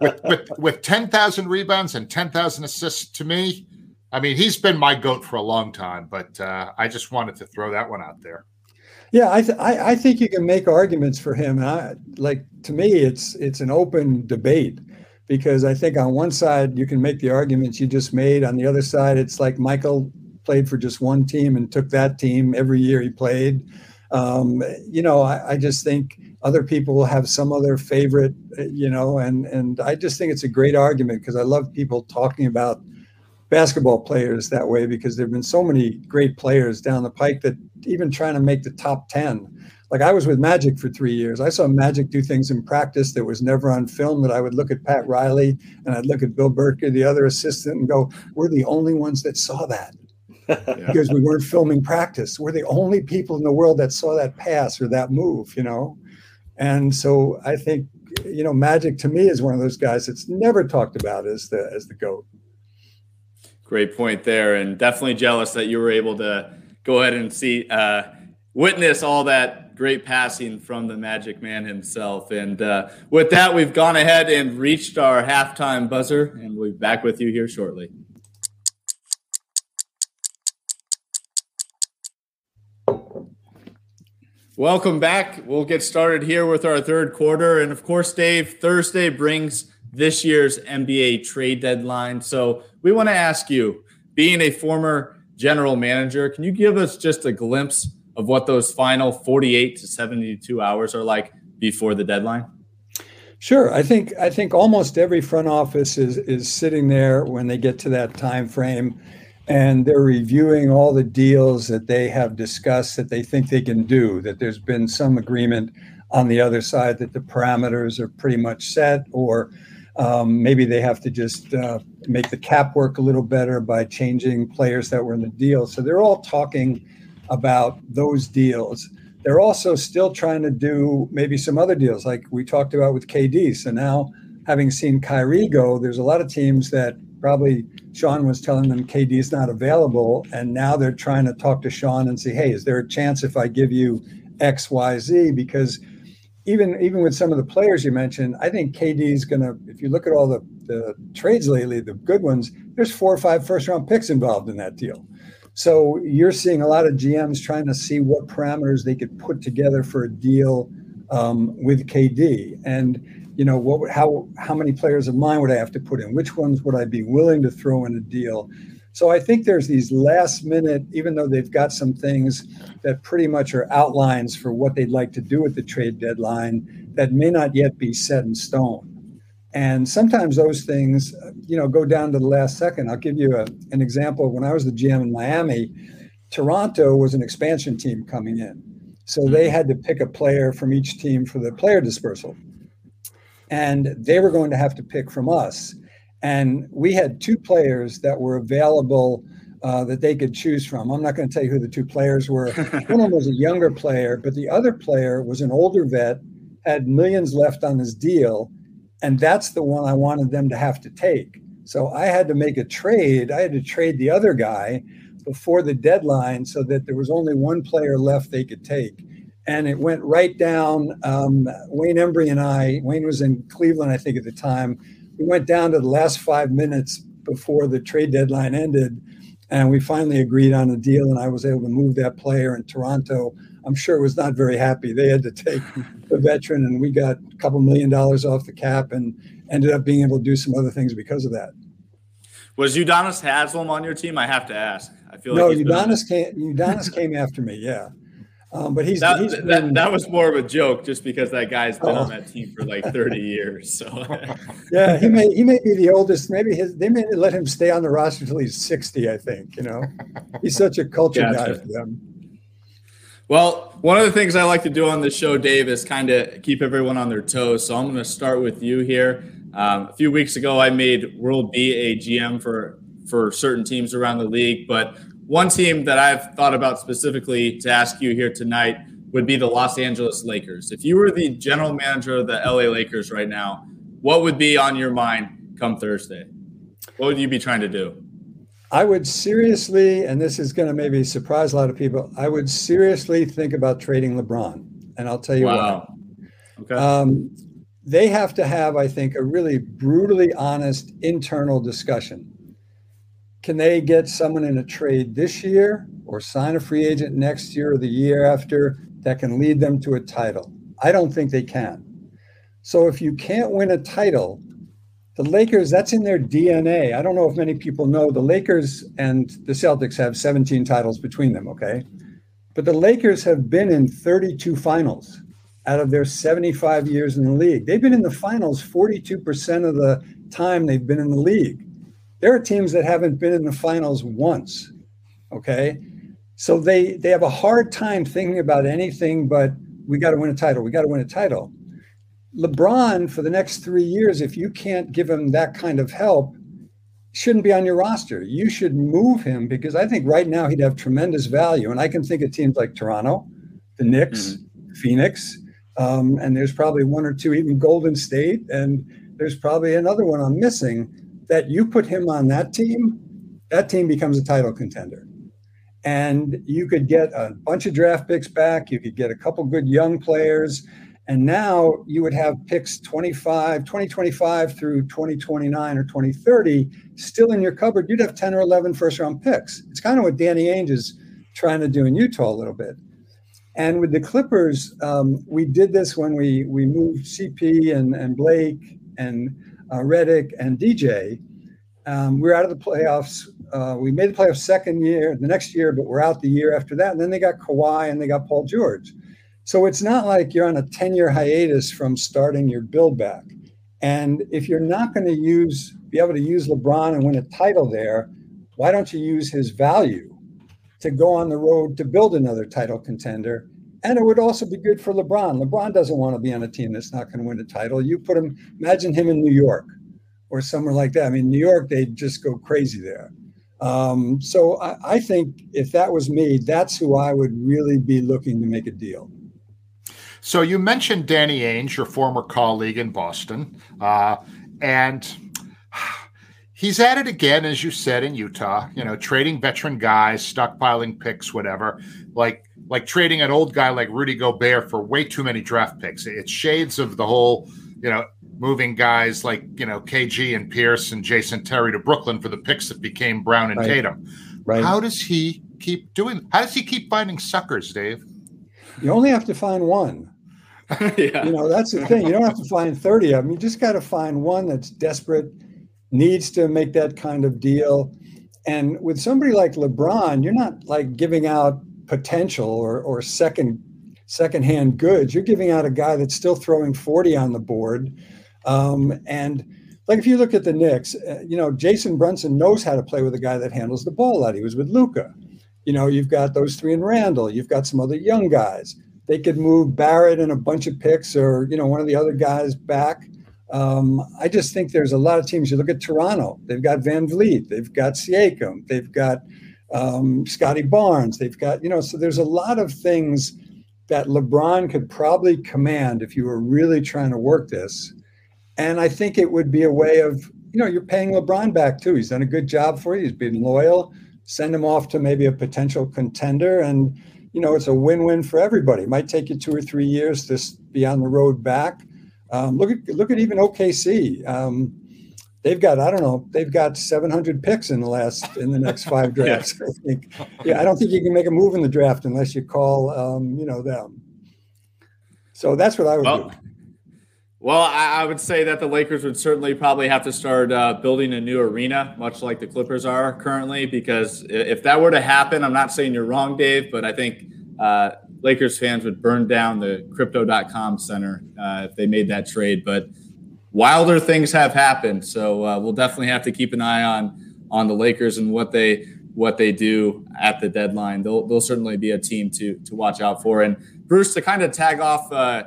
with, with, with 10,000 rebounds and 10,000 assists, to me, I mean, he's been my goat for a long time, but uh, I just wanted to throw that one out there. Yeah, I, th- I, I think you can make arguments for him. And I, like to me, it's it's an open debate because I think on one side you can make the arguments you just made. On the other side, it's like Michael played for just one team and took that team every year he played. Um, you know, I, I just think other people will have some other favorite, you know, and and I just think it's a great argument because I love people talking about basketball players that way because there have been so many great players down the pike that even trying to make the top 10 like i was with magic for three years. I saw magic do things in practice that was never on film that i would look at pat riley and i'd look at bill bertka the other assistant and go we're the only ones that saw that yeah. because we weren't filming practice we're the only people in the world that saw that pass or that move you know and so i think you know magic to me is one of those guys that's never talked about as the as the goat Great point there, and definitely jealous that you were able to go ahead and see, uh, witness all that great passing from the Magic Man himself. And uh, with that, we've gone ahead and reached our halftime buzzer, and we'll be back with you here shortly. Welcome back. We'll get started here with our third quarter. And of course, Dave, Thursday brings this year's NBA trade deadline. So we want to ask you, being a former general manager, can you give us just a glimpse of what those final 48 to 72 hours are like before the deadline? Sure. I think I think almost every front office is is sitting there when they get to that time frame and they're reviewing all the deals that they have discussed that they think they can do, that there's been some agreement on the other side that the parameters are pretty much set or um, maybe they have to just uh, make the cap work a little better by changing players that were in the deal. So they're all talking about those deals. They're also still trying to do maybe some other deals, like we talked about with KD. So now, having seen Kyrie go, there's a lot of teams that probably Sean was telling them KD is not available, and now they're trying to talk to Sean and say, "Hey, is there a chance if I give you X, Y, Z?" Because even even with some of the players you mentioned, I think KD is going to. If you look at all the the trades lately, the good ones, there's four or five first round picks involved in that deal. So you're seeing a lot of GMs trying to see what parameters they could put together for a deal um, with KD, and you know what how how many players of mine would I have to put in? Which ones would I be willing to throw in a deal? So I think there's these last minute, even though they've got some things that pretty much are outlines for what they'd like to do at the trade deadline that may not yet be set in stone. And sometimes those things, you know, go down to the last second. I'll give you a, an example. When I was the GM in Miami, Toronto was an expansion team coming in. So they mm-hmm. had to pick a player from each team for the player dispersal. And they were going to have to pick from us. And we had two players that were available uh, that they could choose from. I'm not going to tell you who the two players were. (laughs) One of them was a younger player, but the other player was an older vet, had millions left on his deal. And that's the one I wanted them to have to take. So I had to make a trade. I had to trade the other guy before the deadline so that there was only one player left they could take. And it went right down. Um, Wayne Embry and I, Wayne was in Cleveland, I think, at the time. We went down to the last five minutes before the trade deadline ended, and we finally agreed on a deal. And I was able to move that player in Toronto. I'm sure was not very happy. They had to take (laughs) the veteran, and we got a couple million dollars off the cap, and ended up being able to do some other things because of that. Was Udonis Haslem on your team? I have to ask. I feel no, like Udonis came. Udonis came after me. Yeah, um, but he's that, he's that, been, that, was more of a joke, just because that guy's been oh. on that team for like thirty years. So (laughs) yeah, he may he may be the oldest. Maybe his they may let him stay on the roster until he's sixty. I think you know he's such a culture gotcha. guy for them. Well, one of the things I like to do on this show, Dave, is kind of keep everyone on their toes. So I'm going to start with you here. Um, a few weeks ago, I made World B a GM for for certain teams around the league, but one team that I've thought about specifically to ask you here tonight would be the Los Angeles Lakers. If you were the general manager of the LA Lakers right now, what would be on your mind come Thursday? What would you be trying to do? I would seriously, and this is going to maybe surprise a lot of people, I would seriously think about trading LeBron. And I'll tell you wow. why. Okay. Um, they have to have, I think, a really brutally honest internal discussion. Can they get someone in a trade this year or sign a free agent next year or the year after that can lead them to a title? I don't think they can. So if you can't win a title, the Lakers, that's in their DNA. I don't know if many people know the Lakers and the Celtics have 17 titles between them, okay? But the Lakers have been in 32 finals out of their 75 years in the league. They've been in the finals 42% of the time they've been in the league. There are teams that haven't been in the finals once. Okay. So they they have a hard time thinking about anything but we got to win a title. We got to win a title. LeBron, for the next three years, if you can't give him that kind of help, shouldn't be on your roster. You should move him because I think right now he'd have tremendous value. And I can think of teams like Toronto, the Knicks, mm-hmm. Phoenix, um, and there's probably one or two, even Golden State, and there's probably another one I'm missing. That you put him on that team, that team becomes a title contender. And you could get a bunch of draft picks back. You could get a couple good young players. And now you would have picks 25, 2025 through 2029 or 2030 still in your cupboard. You'd have 10 or 11 first round picks. It's kind of what Danny Ainge is trying to do in Utah a little bit. And with the Clippers, um, we did this when we we moved CP and, and Blake and uh, Redick and DJ. Um, we are out of the playoffs. Uh, we made the playoffs second year, the next year, but we're out the year after that. And then they got Kawhi and they got Paul George. So it's not like you're on a 10 year hiatus from starting your build back. And if you're not going to use, be able to use LeBron and win a title there, why don't you use his value to go on the road to build another title contender. And it would also be good for LeBron. LeBron doesn't want to be on a team that's not going to win a title. You put him, imagine him in New York or somewhere like that. I mean, New York, they'd just go crazy there. Um, so I, I, think if that was me, that's who I would really be looking to make a deal. So you mentioned Danny Ainge, your former colleague in Boston, uh, and he's at it again, as you said in Utah. You know, trading veteran guys, stockpiling picks, whatever. Like like trading an old guy like Rudy Gobert for way too many draft picks. It's shades of the whole, you know, moving guys like you know KG and Pierce and Jason Terry to Brooklyn for the picks that became Brown and right. Tatum. Right. How does he keep doing? How does he keep finding suckers, Dave? You only have to find one. (laughs) yeah. You know, that's the thing. You don't have to find 30 of them. You just got to find one that's desperate needs to make that kind of deal. And with somebody like LeBron, you're not like giving out potential or, or second secondhand goods. You're giving out a guy that's still throwing 40 on the board. Um, and like if you look at the Knicks, uh, you know, Jalen Brunson knows how to play with a guy that handles the ball lot. He was with Luka. You know, you've got those three in Randle, You've got some other young guys. They could move Barrett and a bunch of picks or, you know, one of the other guys back. Um, I just think there's a lot of teams. You look at Toronto, they've got VanVleet, they've got Siakam, they've got um, Scottie Barnes, they've got, you know, so there's a lot of things that LeBron could probably command if you were really trying to work this. And I think it would be a way of, you know, you're paying LeBron back too. He's done a good job for you, he's been loyal. Send him off to maybe a potential contender and you know, it's a win-win for everybody. It might take you two or three years to be on the road back. Um, look at look at even OKC. Um, they've got I don't know they've got 700 picks in the last in the next five (laughs) drafts. yeah. I think. Yeah, I don't think you can make a move in the draft unless you call um, you know them. So that's what I would well, do. Well, I, would say that the Lakers would certainly probably have to start uh, building a new arena, much like the Clippers are currently, because if that were to happen, I'm not saying you're wrong, Dave, but I think uh, Lakers fans would burn down the crypto.com center uh, if they made that trade. But wilder things have happened. So uh, we'll definitely have to keep an eye on on the Lakers and what they what they do at the deadline. They'll, they'll certainly be a team to to watch out for. And Bruce, to kind of tag off uh,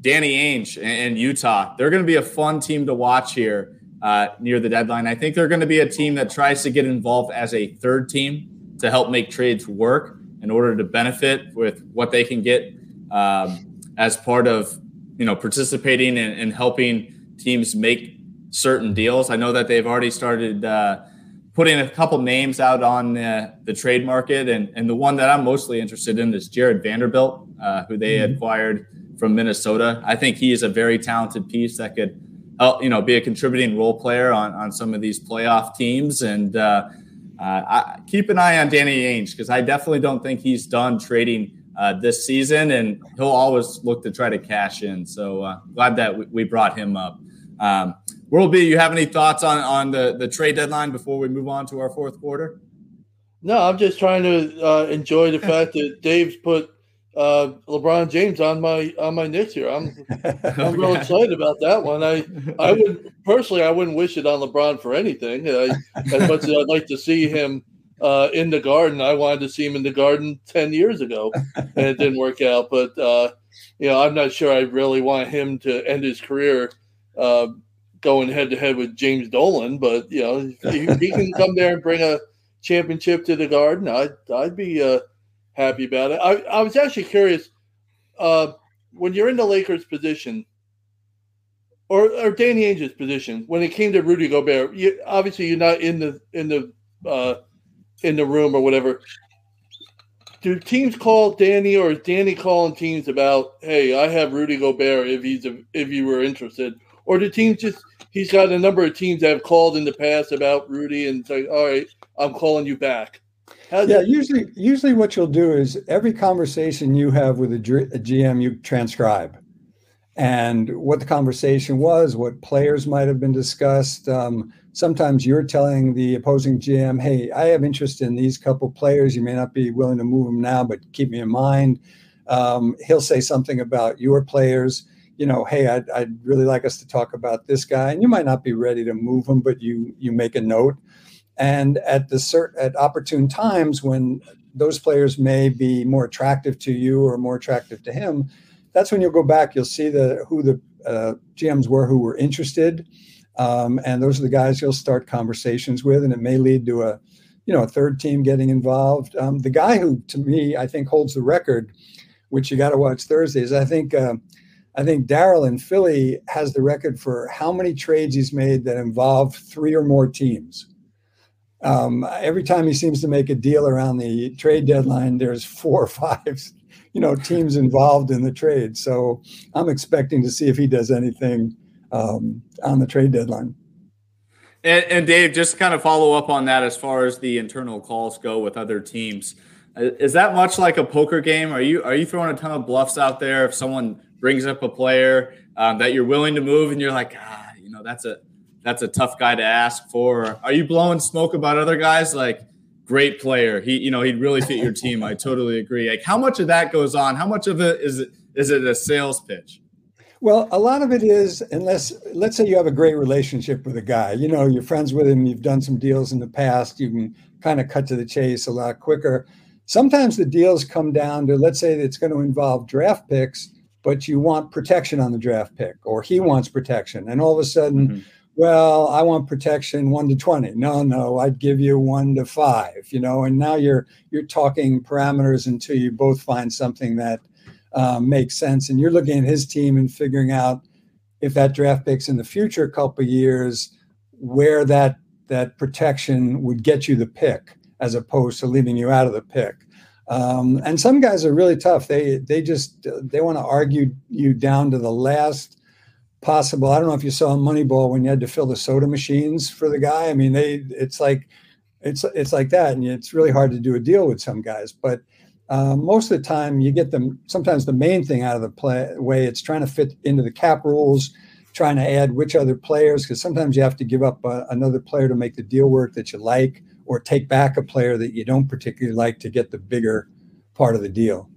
Danny Ainge and, Utah, they're going to be a fun team to watch here uh, near the deadline. I think they're going to be a team that tries to get involved as a third team to help make trades work in order to benefit with what they can get um, as part of you know participating and, and, helping teams make certain deals. I know that they've already started uh, putting a couple names out on the, the, trade market, and, and the one that I'm mostly interested in is Jarred Vanderbilt, uh, who they mm-hmm. acquired from Minnesota. I think he is a very talented piece that could help you know be a contributing role player on on some of these playoff teams and. Uh, uh, I, keep an eye on Danny Ainge because I definitely don't think he's done trading uh, this season, and he'll always look to try to cash in. So uh, glad that we, we, brought him up. Um, World B, you have any thoughts on on the the trade deadline before we move on to our fourth quarter? No, I'm just trying to uh, enjoy the (laughs) fact that Dave's put uh, LeBron James on my on my Knicks here. I'm (laughs) I'm real excited about that one. I I would personally I wouldn't wish it on LeBron for anything. I, as much as I'd like to see him uh, in the Garden, I wanted to see him in the Garden ten years ago, and it didn't work out. But uh, you know, I'm not sure I really want him to end his career uh, going head to head with James Dolan. But you know, if he can come there and bring a championship to the Garden, I'd I'd be uh, happy about it. I, I was actually curious uh, when you're in the Lakers position or, or Danny Ainge's position when it came to Rudy Gobert. You, obviously, you're not in the in the uh, in the room or whatever. Do teams call Danny or is Danny calling teams about, hey, I have Rudy Gobert if he's a, if you were interested, or the teams just he's got a number of teams that have called in the past about Rudy and say, all right, I'm calling you back yeah, usually, usually what you'll do is every conversation you have with a, a GM, you transcribe, and what the conversation was, what players might have been discussed. Um, sometimes you're telling the opposing GM, "Hey, I have interest in these couple players. You may not be willing to move them now, but keep me in mind." Um, he'll say something about your players. You know, hey, I'd, I'd really like us to talk about this guy, and you might not be ready to move him, but you you make a note and at the cert, at opportune times when those players may be more attractive to you or more attractive to him, that's when you'll go back. You'll see the who the uh, GMs were who were interested, um, and those are the guys you'll start conversations with, and it may lead to a you know a third team getting involved. Um, the guy who, to me, I think holds the record, which you got to watch Thursdays. I think. Uh, I think Daryl in Philly has the record for how many trades he's made that involve three or more teams. Um, every time he seems to make a deal around the trade deadline, there's four or five, you know, teams involved in the trade. So I'm expecting to see if he does anything um, on the trade deadline. And, and, Dave, just kind of follow up on that as far as the internal calls go with other teams. Is that much like a poker game? Are you are you throwing a ton of bluffs out there if someone brings up a player um, that you're willing to move and you're like, ah, you know, that's a that's a tough guy to ask for. Are you blowing smoke about other guys like great player? He, you know, he'd really fit your team. I totally agree. Like how much of that goes on? How much of it is it is it a sales pitch? Well, a lot of it is unless let's say you have a great relationship with a guy, you know, you're friends with him, you've done some deals in the past, you can kind of cut to the chase a lot quicker. Sometimes the deals come down to let's say it's going to involve draft picks, but you want protection on the draft pick or he wants protection and all of a sudden mm-hmm well, I want protection one to 20. No, no, I'd give you one to five, you know, and now you're, you're talking parameters until you both find something that um, makes sense. And you're looking at his team and figuring out if that draft picks in the future couple years, where that, that protection would get you the pick as opposed to leaving you out of the pick. Um, and some guys are really tough. They they just they want to argue you down to the last possible. I don't know if you saw Moneyball when you had to fill the soda machines for the guy. I mean, they it's like it's it's like that, and it's really hard to do a deal with some guys. But uh, most of the time, you get them. Sometimes the main thing out of the play way it's trying to fit into the cap rules, trying to add which other players because sometimes you have to give up uh, another player to make the deal work that you like, or take back a player that you don't particularly like to get the bigger part of the deal.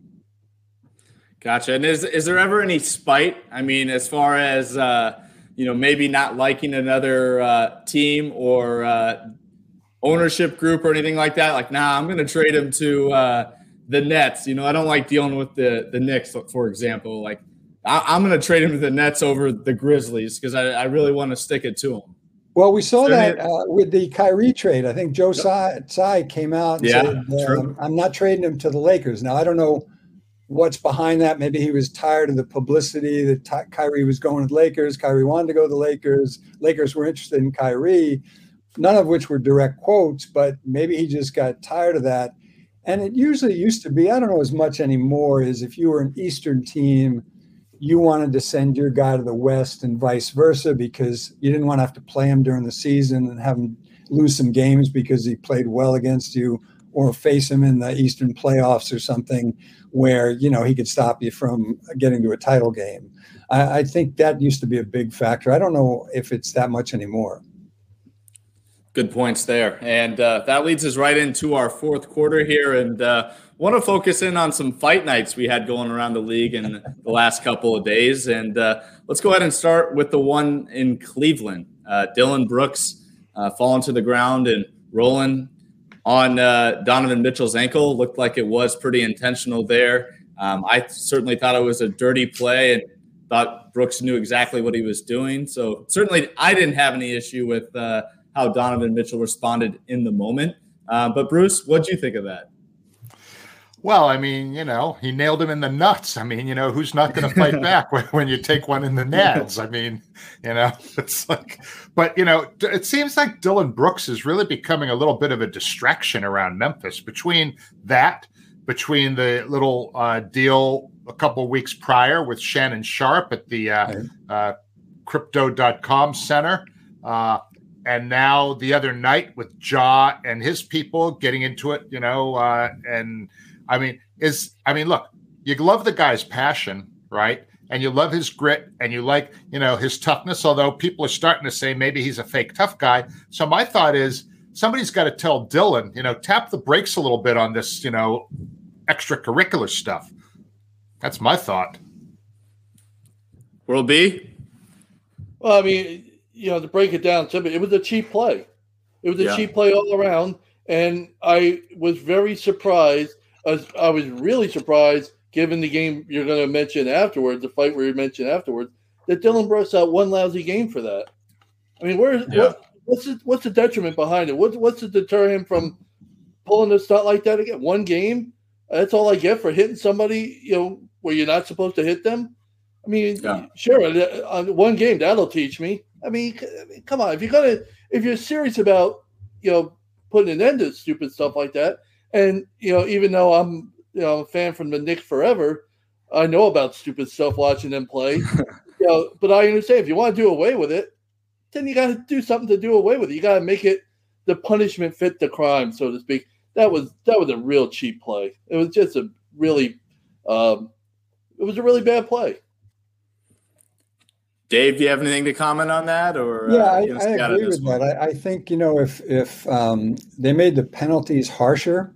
Gotcha. And is is there ever any spite? I mean, as far as uh, you know, maybe not liking another uh, team or uh, ownership group or anything like that. Like, nah, I'm going to trade him to uh, the Nets. You know, I don't like dealing with the the Knicks, for example. Like, I, am going to trade him to the Nets over the Grizzlies because I, I, really want to stick it to him. Well, we saw that uh, with the Kyrie trade. I think Joe yep. Tsai came out and yeah, said, um, "I'm not trading him to the Lakers." Now, I don't know what's behind that. Maybe he was tired of the publicity that Ty- Kyrie was going to the Lakers. Kyrie wanted to go to the Lakers. Lakers were interested in Kyrie none of which were direct quotes, but maybe he just got tired of that. And it usually used to be, I don't know as much anymore, is if you were an Eastern team, you wanted to send your guy to the West and vice versa because you didn't want to have to play him during the season and have him lose some games because he played well against you or face him in the Eastern playoffs or something where, you know, he could stop you from getting to a title game. I, I think that used to be a big factor. I don't know if it's that much anymore. Good points there. And uh, that leads us right into our fourth quarter here. And uh, want to focus in on some fight nights we had going around the league in (laughs) the last couple of days. And uh, let's go ahead and start with the one in Cleveland. Uh, Dillon Brooks uh, falling to the ground and rolling on uh, Donovan Mitchell's ankle. Looked like it was pretty intentional there. Um, I certainly thought it was a dirty play and thought Brooks knew exactly what he was doing. So certainly I didn't have any issue with how Donovan Mitchell responded in the moment. Uh, but Bruce, what do you think of that? Well, I mean, you know, he nailed him in the nuts. I mean, you know, who's not going to fight (laughs) back when, when you take one in the nads? I mean, you know, (laughs) it's like, but, you know, it seems like Dillon Brooks is really becoming a little bit of a distraction around Memphis between that, between the little uh, deal a couple weeks prior with Shannon Sharpe at the uh, uh, crypto.com center. Uh, and now the other night with Ja and his people getting into it, you know, uh, and I mean, is I mean, look, you love the guy's passion, right? And you love his grit and you like, you know, his toughness, although people are starting to say maybe he's a fake tough guy. So my thought is somebody's got to tell Dillon, you know, tap the brakes a little bit on this, you know, extracurricular stuff. That's my thought. World B? Well, I mean, you know, to break it down simply, it was a cheap play. It was a yeah. cheap play all around. And I was very surprised. I was, really surprised, given the game you're going to mention afterwards, the fight we mentioned afterwards, that Dillon Brooks out one lousy game for that. I mean, where's yeah. what, what's the, what's the detriment behind it? What, what's to deter him from pulling a stunt like that again? One game? That's all I get for hitting somebody, you know, where you're not supposed to hit them. I mean, yeah. sure, uh, on one game that'll teach me. I mean, come on. If you're gonna, if you're serious about, you know, putting an end to stupid stuff like that, and you know, even though I'm, you know, a fan from the Knicks forever, I know about stupid stuff watching them play. (laughs) you know, but I understand if you want to do away with it, then you got to do something to do away with it. You got to make it the punishment fit the crime, so to speak. That was that was a real cheap play. It was just a really, um, it was a really bad play. Dave, do you have anything to comment on that? Or uh, yeah, uh, I, I agree with that. I, I, think you know if if um, they made the penalties harsher.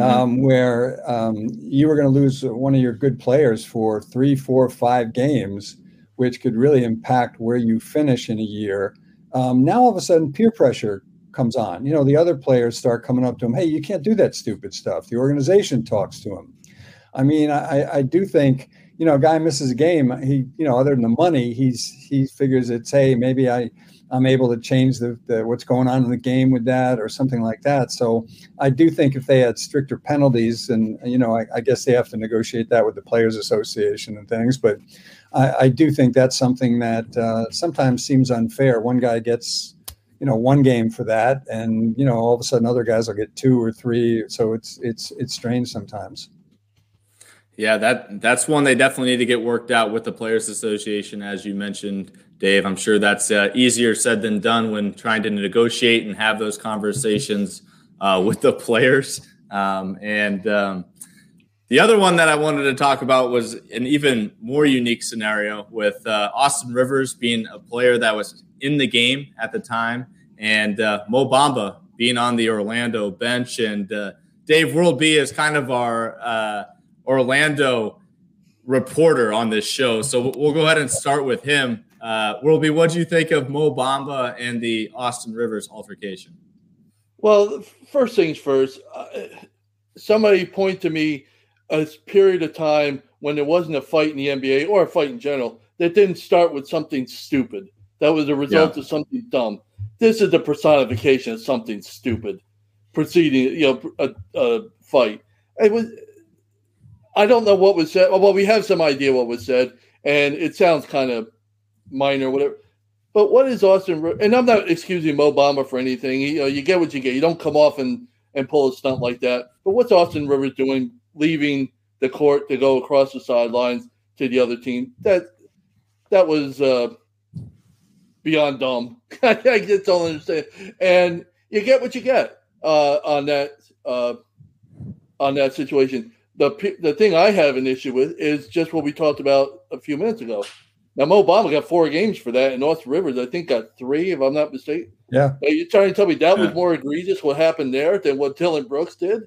Um, where um, you were going to lose one of your good players for three, four, five games, which could really impact where you finish in a year. Um, now all of a sudden, peer pressure comes on. You know, the other players start coming up to him. Hey, you can't do that stupid stuff. The organization talks to him. I mean, I, I do think you know, a guy misses a game, he, you know, other than the money, he's he figures it's hey, maybe I I'm able to change the, the what's going on in the game with that or something like that. So I do think if they had stricter penalties, and you know, I, I guess they have to negotiate that with the Players Association and things, but I, I do think that's something that uh, sometimes seems unfair. One guy gets you know one game for that, and you know all of a sudden other guys will get two or three. So it's it's it's strange sometimes. Yeah, that that's one they definitely need to get worked out with the Players Association, as you mentioned, Dave. I'm sure that's uh, easier said than done when trying to negotiate and have those conversations uh, with the players. Um, and um, the other one that I wanted to talk about was an even more unique scenario with uh, Austin Rivers being a player that was in the game at the time, and uh, Mo Bamba being on the Orlando bench. And uh, Dave B is kind of our uh, Orlando reporter on this show. So we'll go ahead and start with him. Uh, World B, what do you think of Mo Bamba and the Austin Rivers altercation? Well, first things first, uh, somebody point to me a period of time when there wasn't a fight in the NBA or a fight in general that didn't start with something stupid. That was a result yeah. of something dumb. This is the personification of something stupid preceding, you know, a, a fight. It was I don't know what was said. Well, we have some idea what was said, and it sounds kind of minor, whatever. But what is Austin? And I'm not excusing Mo Bamba for anything. You know, you get what you get. You don't come off and and pull a stunt like that. But what's Austin Rivers doing, leaving the court to go across the sidelines to the other team? That that was uh, beyond dumb. (laughs) I just don't understand. And you get what you get uh, on that uh, on that situation the the thing I have an issue with is just what we talked about a few minutes ago. Now, Mo Bamba got four games for that, and North Rivers, I think, got three, if I'm not mistaken. Yeah. Are you trying to tell me that yeah. was more egregious what happened there than what Dillon Brooks did?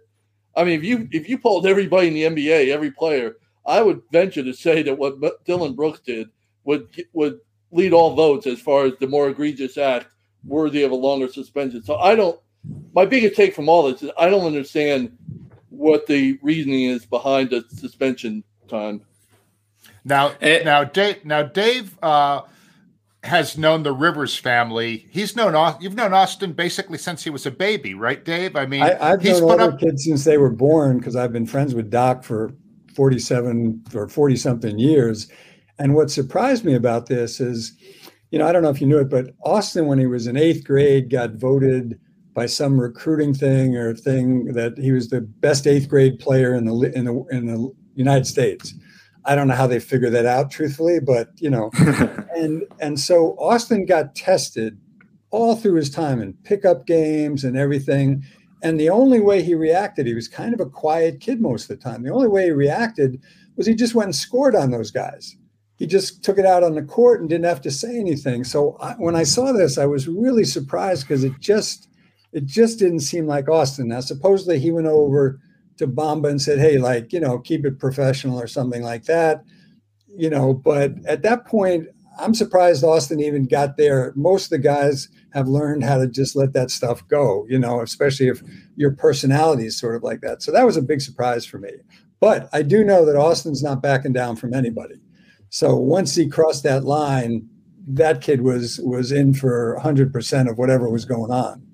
I mean, if you if you polled everybody in the NBA, every player, I would venture to say that what Dillon Brooks did would would lead all votes as far as the more egregious act worthy of a longer suspension. So I don't. My biggest take from all this is I don't understand what the reasoning is behind the suspension time. Now, it, eh, now, Dave, now Dave uh, has known the Rivers family. He's known you've known Austin basically since he was a baby, right, Dave? I mean, I, have known all up- kids since they were born because I've been friends with Doc for forty-seven or forty something years. And what surprised me about this is, you know, I don't know if you knew it, but Austin, when he was in eighth grade, got voted by some recruiting thing or thing that he was the best eighth grade player in the in the in the United States. I don't know how they figured that out, truthfully, but you know, (laughs) and and so Austin got tested all through his time in pickup games and everything. And the only way he reacted, he was kind of a quiet kid most of the time. The only way he reacted was he just went and scored on those guys. He just took it out on the court and didn't have to say anything. So I, when I saw this, I was really surprised because it just it just didn't seem like Austin. Now, supposedly he went over to Bamba and said, "Hey, like you know, keep it professional or something like that." You know, but at that point, I'm surprised Austin even got there. Most of the guys have learned how to just let that stuff go. You know, especially if your personality is sort of like that. So that was a big surprise for me. But I do know that Austin's not backing down from anybody. So once he crossed that line, that kid was was in for 100% of whatever was going on.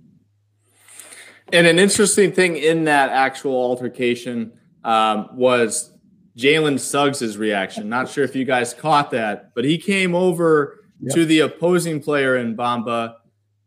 And an interesting thing in that actual altercation um, was Jalen Suggs' reaction. Not sure if you guys caught that, but he came over yep. to the opposing player in Bamba,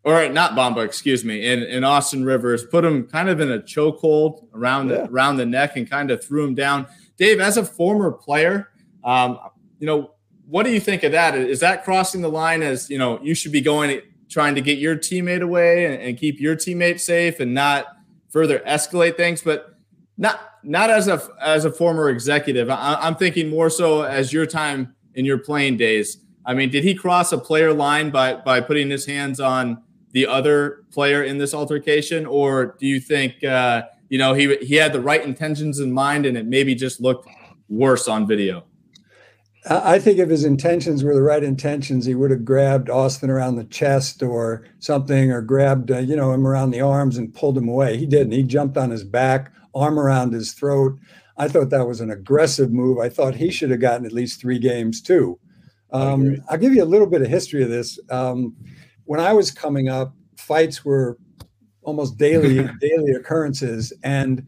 or not Bamba, excuse me, in, in Austin Rivers, put him kind of in a chokehold around yeah. the, around the neck and kind of threw him down. Dave, as a former player, um, you know, what do you think of that? Is that crossing the line as you know you should be going trying to get your teammate away and, and keep your teammate safe and not further escalate things. But not not as a as a former executive. I, I'm thinking more so as your time in your playing days. I mean, did he cross a player line by by putting his hands on the other player in this altercation, or do you think uh, you know he he had the right intentions in mind and it maybe just looked worse on video? I think if his intentions were the right intentions, he would have grabbed Austin around the chest or something, or grabbed uh, you know him around the arms and pulled him away. He didn't. He jumped on his back, arm around his throat. I thought that was an aggressive move. I thought he should have gotten at least three games too. Um, I'll give you a little bit of history of this. Um, when I was coming up, fights were almost daily (laughs) daily occurrences, and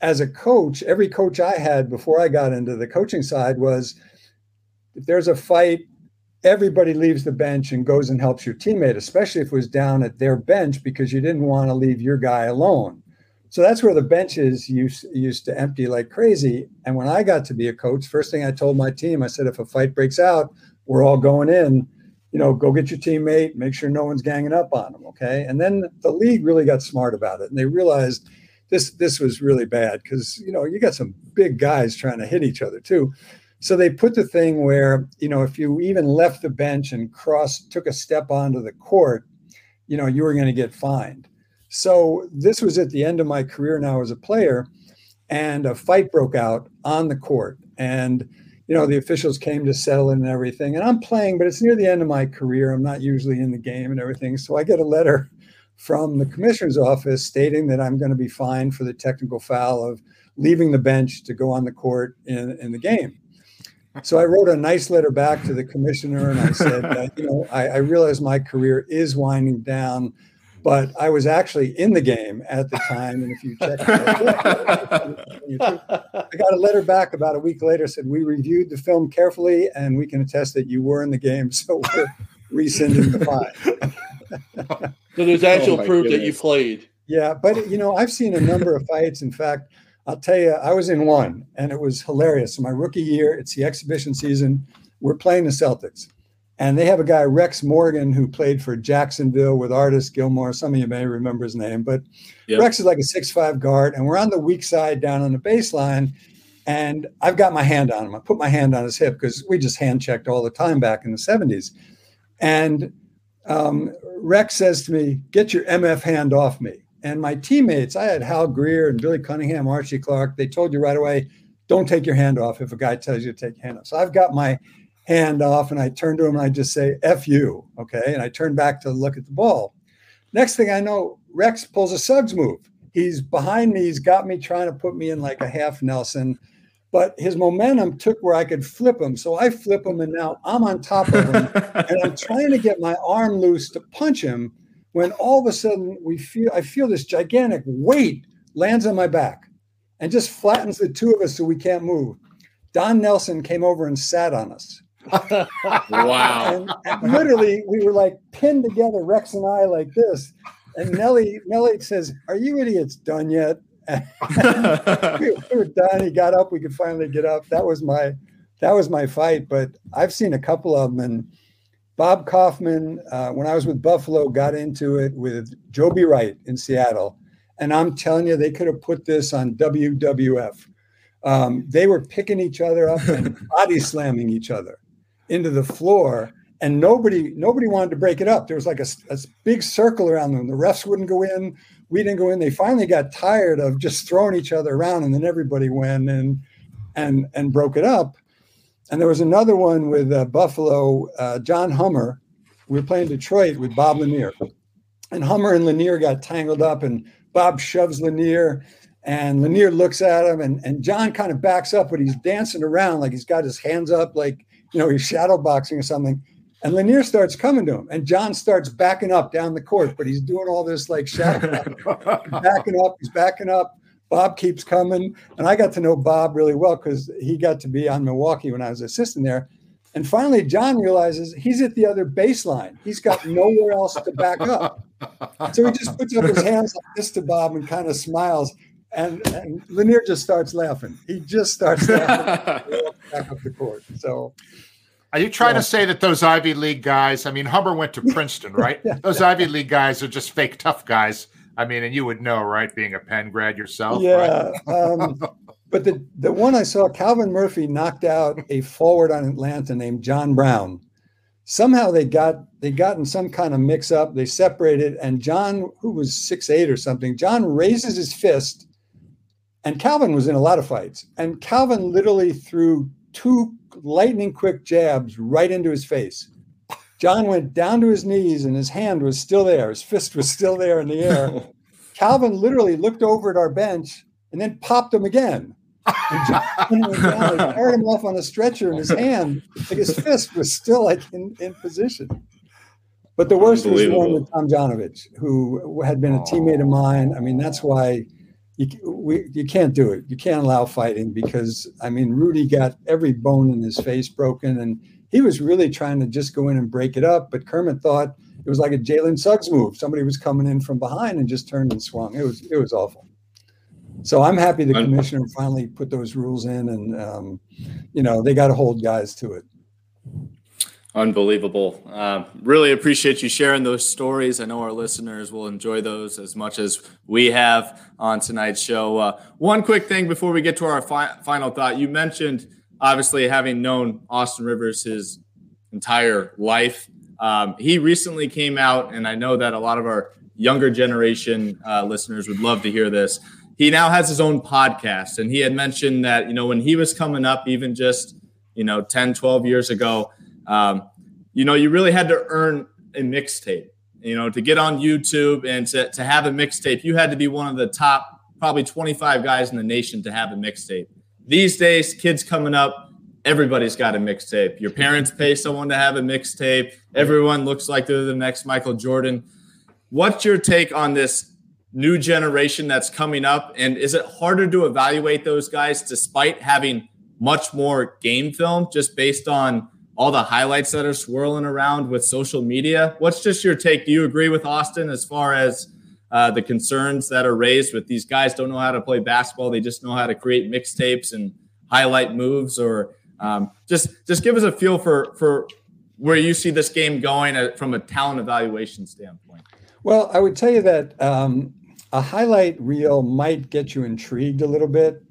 as a coach, every coach I had before I got into the coaching side was if there's a fight, everybody leaves the bench and goes and helps your teammate, especially if it was down at their bench because you didn't want to leave your guy alone. So that's where the benches used, used to empty like crazy. And when I got to be a coach, first thing I told my team, I said, if a fight breaks out, we're all going in. You know, go get your teammate, make sure no one's ganging up on them. Okay. And then the league really got smart about it and they realized this this was really bad because you know you got some big guys trying to hit each other too. So they put the thing where, you know, if you even left the bench and crossed, took a step onto the court, you know, you were going to get fined. So this was at the end of my career now as a player, and a fight broke out on the court. And you know the officials came to settle it and everything. And I'm playing, but it's near the end of my career. I'm not usually in the game and everything. So I get a letter from the commissioner's office stating that I'm going to be fined for the technical foul of leaving the bench to go on the court in, in the game. So I wrote a nice letter back to the commissioner and I said, uh, you know, I, I realize my career is winding down but I was actually in the game at the time. And if you check, I got a letter back about a week later said we reviewed the film carefully and we can attest that you were in the game, so we're rescinding the fine. so there's actual oh proof goodness. that you played. Yeah, but you know I've seen a number of fights. In fact, I'll tell you, I was in one and it was hilarious. So my rookie year, it's the exhibition season. We're playing the Celtics and they have a guy, Rex Morgan, who played for Jacksonville with Artis Gilmore. Some of you may remember his name, but yep. Rex is like a six-five guard, and we're on the weak side down on the baseline. And I've got my hand on him. I put my hand on his hip because we just hand checked all the time back in the 70s. And um, Rex says to me, Get your MF hand off me. And my teammates, I had Hal Greer and Billy Cunningham, Archie Clark, they told you right away, don't take your hand off if a guy tells you to take your hand off. So I've got my hand off and I turn to him and I just say, F you. Okay. And I turn back to look at the ball. Next thing I know, Rex pulls a Suggs move. He's behind me. He's got me trying to put me in like a half Nelson, but his momentum took where I could flip him. So I flip him and now I'm on top of him (laughs) and I'm trying to get my arm loose to punch him when all of a sudden we feel, I feel this gigantic weight lands on my back and just flattens the two of us so we can't move. Don Nelson came over and sat on us (laughs) wow. And, and, literally, we were like pinned together, Rex and I, like this. And Nelly, Nelly says, Are you idiots done yet? we, (laughs) we were done. He got up. We could finally get up. That was my that was my fight. But I've seen a couple of them. And Bob Kauffman, uh, when I was with Buffalo, got into it with Joby Wright in Seattle. And I'm telling you, they could have put this on WWF. Um, they were picking each other up and (laughs) body slamming each other into the floor. And nobody nobody wanted to break it up. There was like a, a, big circle around them. The refs wouldn't go in. We didn't go in. They finally got tired of just throwing each other around and then everybody went and and and broke it up and there was another one with uh, buffalo uh, john hummer we were playing detroit with bob lanier and hummer and lanier got tangled up and bob shoves lanier and lanier looks at him and, and john kind of backs up but he's dancing around like he's got his hands up like you know, he's shadow boxing or something. And Lanier starts coming to him, and John starts backing up down the court, but he's doing all this like shadow (laughs) backing up. He's backing up. Bob keeps coming, and I got to know Bob really well because he got to be on Milwaukee when I was assistant there. And finally, John realizes he's at the other baseline. He's got (laughs) nowhere else to back up. So he just puts up his (laughs) hands like this to Bob and kind of smiles. And, and Lanier just starts laughing. He just starts laughing (laughs) back up the court. So, are you trying yeah. to say that those Ivy League guys? I mean, Hummer went to Princeton, right? yeah. Those Ivy League guys are just fake tough guys. I mean, and you would know, right? Being a Penn grad yourself. Yeah. Right? um, (laughs) but the the one I saw, Calvin Murphy knocked out a forward on Atlanta named John Brown. Somehow they got they got in some kind of mix up. They separated, and John, who was six eight or something, John raises his fist and Calvin was in a lot of fights. And Calvin literally threw two lightning quick jabs right into his face. John went down to his knees and his hand was still there. His fist was still there in the air. (laughs) Calvin literally looked over at our bench and then popped him again. And John went down, like, carried him off on a stretcher in his hand. Like his fist was still like in, in position. But the worst was the one with Tomjanovich, who had been a teammate of mine. I mean, that's why – you, we, you can't do it. You can't allow fighting because I mean Rudy got every bone in his face broken, and he was really trying to just go in and break it up. But Kermit thought it was like a Jalen Suggs move. Somebody was coming in from behind and just turned and swung. It was it was awful. So I'm happy the commissioner finally put those rules in, and um, you know they got to hold guys to it. Unbelievable. Uh, really appreciate you sharing those stories. I know our listeners will enjoy those as much as we have on tonight's show. Uh, one quick thing before we get to our fi- final thought. You mentioned, obviously, having known Austin Rivers his entire life. Um, he recently came out, and I know that a lot of our younger generation uh, listeners would love to hear this. He now has his own podcast, and he had mentioned that, you know, when he was coming up, even just, you know, 10, 12 years ago, um, you know, you really had to earn a mixtape. You know, to get on YouTube and to, to have a mixtape, you had to be one of the top probably 25 guys in the nation to have a mixtape. These days, kids coming up, everybody's got a mixtape. Your parents pay someone to have a mixtape. Everyone looks like they're the next Michael Jordan. What's your take on this new generation that's coming up? And is it harder to evaluate those guys despite having much more game film just based on all the highlights that are swirling around with social media. What's just your take? Do you agree with Austin as far as uh, the concerns that are raised with these guys don't know how to play basketball? They just know how to create mixtapes and highlight moves, or um, just just give us a feel for for where you see this game going from a talent evaluation standpoint. Well, I would tell you that um, a highlight reel might get you intrigued a little bit,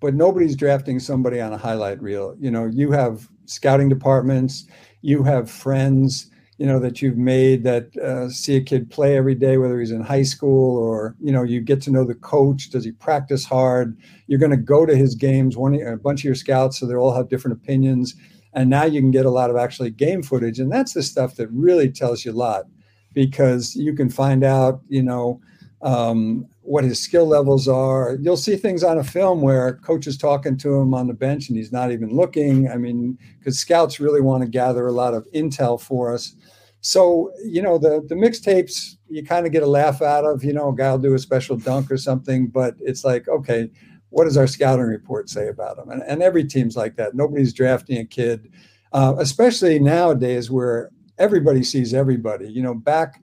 but nobody's drafting somebody on a highlight reel. You know, you have scouting departments. You have friends, you know, that you've made that uh, see a kid play every day, whether he's in high school or, you know, you get to know the coach. Does he practice hard? You're going to go to his games, one, a bunch of your scouts, so they all have different opinions. And now you can get a lot of actually game footage. And that's the stuff that really tells you a lot because you can find out, you know, um, what his skill levels are. You'll see things on a film where coach is talking to him on the bench and he's not even looking. I mean, because scouts really want to gather a lot of intel for us. So, you know, the the mixtapes you kind of get a laugh out of, you know, a guy will do a special dunk or something, but it's like, okay, what does our scouting report say about him? And, and every team's like that. Nobody's drafting a kid, uh, especially nowadays where everybody sees everybody. You know, back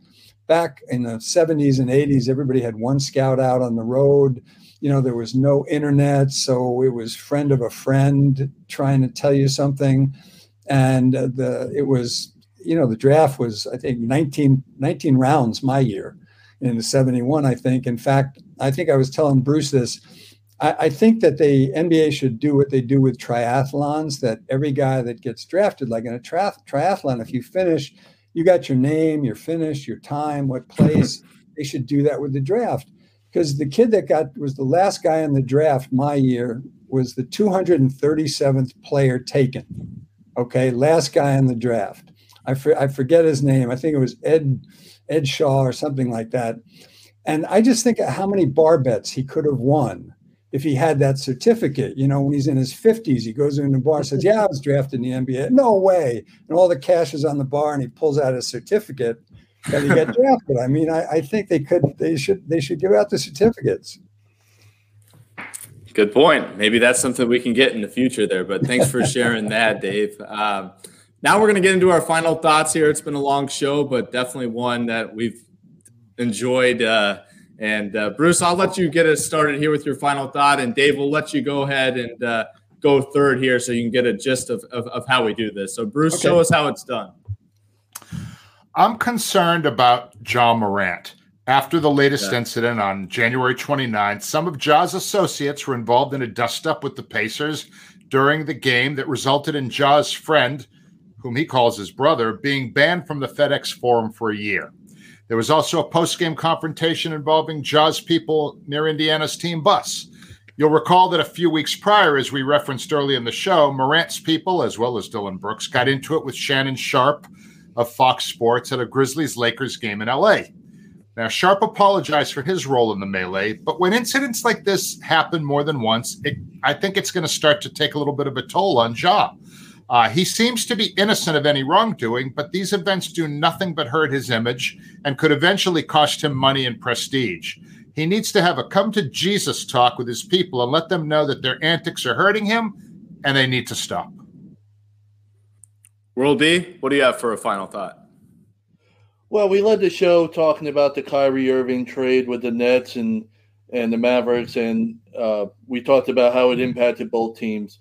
back in the 70s and 80s, everybody had one scout out on the road. You know, there was no internet, so it was friend of a friend trying to tell you something. And uh, the it was, you know, the draft was, I think, 19, 19 rounds my year in the 71, I think. In fact, I think I was telling Bruce this. I, I think that the NBA should do what they do with triathlons, that every guy that gets drafted, like in a tri- triathlon, if you finish – you got your name, your finish, your time, what place. (clears throat) they should do that with the draft because the kid that got was the last guy in the draft my year was the 237th player taken. Okay, last guy in the draft. I, for, I forget his name. I think it was Ed Ed Shaw or something like that. And I just think of how many bar bets he could have won if he had that certificate. You know, when he's in his 50s, he goes into the bar and says, Yeah, I was drafted in the NBA. No way. And all the cash is on the bar and he pulls out his certificate that he got (laughs) drafted. I mean, I, I think they could they should they should give out the certificates. Good point. Maybe that's something we can get in the future there. But thanks for sharing (laughs) that, Dave. Um, now we're going to get into our final thoughts here. It's been a long show, but definitely one that we've enjoyed uh, and uh, Bruce, I'll let you get us started here with your final thought, and Dave will let you go ahead and uh, go third here, so you can get a gist of, of, of how we do this. So, Bruce, okay. show us how it's done. I'm concerned about Ja Morant. After the latest yeah. incident on January 29th, some of Ja's associates were involved in a dust up with the Pacers during the game that resulted in Ja's friend, whom he calls his brother, being banned from the FedEx Forum for a year. There was also a post game confrontation involving Ja's people near Indiana's team bus. You'll recall that a few weeks prior, as we referenced early in the show, Morant's people, as well as Dillon Brooks, got into it with Shannon Sharpe of Fox Sports at a Grizzlies Lakers game in LA. Now, Sharpe apologized for his role in the melee, but when incidents like this happen more than once, it, I think it's going to start to take a little bit of a toll on Ja. Uh, he seems to be innocent of any wrongdoing, but these events do nothing but hurt his image and could eventually cost him money and prestige. He needs to have a come to Jesus talk with his people and let them know that their antics are hurting him and they need to stop. World B, what do you have for a final thought? Well, we led the show talking about the Kyrie Irving trade with the Nets and and the Mavericks, and uh, we talked about how it impacted both teams.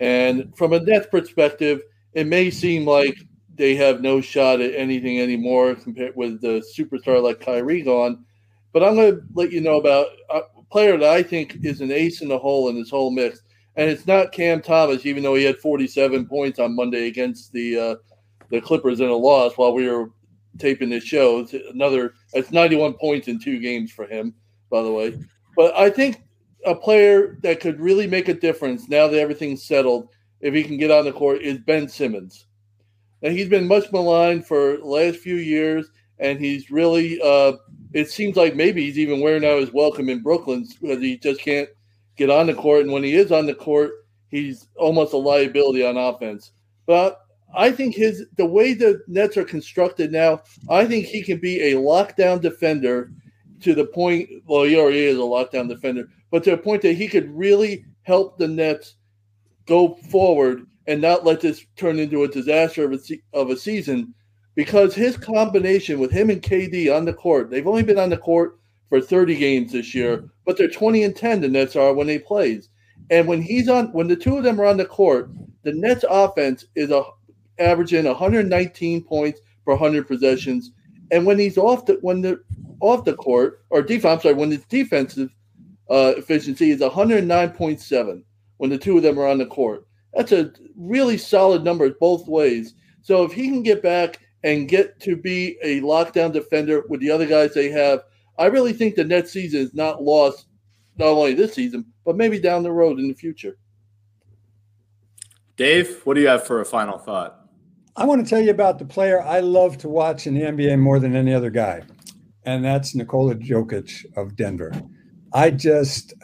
And from a Nets perspective, it may seem like they have no shot at anything anymore compared with the superstar like Kyrie gone. But I'm going to let you know about a player that I think is an ace in the hole in this whole mix, and it's not Cam Thomas, even though he had 47 points on Monday against the uh, the Clippers in a loss while we were taping this show. It's another it's 91 points in two games for him, by the way. But I think a player that could really make a difference now that everything's settled, if he can get on the court, is Ben Simmons. And he's been much maligned for the last few years, and he's really uh, it seems like maybe he's even wearing out his welcome in Brooklyn because he just can't get on the court. And when he is on the court, he's almost a liability on offense. But I think his the way the Nets are constructed now, I think he can be a lockdown defender to the point. Well, he already is a lockdown defender, but to a point that he could really help the Nets go forward and not let this turn into a disaster of a, of a season. Because his combination with him and KD on the court, they've only been on the court for 30 games this year, but they're 20 and 10. The Nets are when they plays, and when he's on, when the two of them are on the court, the Nets offense is a averaging 119 points per 100 possessions. And when he's off the when the off the court or defense, I'm sorry, when his defensive uh, efficiency is 109.7 when the two of them are on the court. That's a really solid number both ways. So if he can get back and get to be a lockdown defender with the other guys they have, I really think the next season is not lost, not only this season, but maybe down the road in the future. Dave, what do you have for a final thought? I want to tell you about the player I love to watch in the NBA more than any other guy, and that's Nikola Jokic of Denver. I just,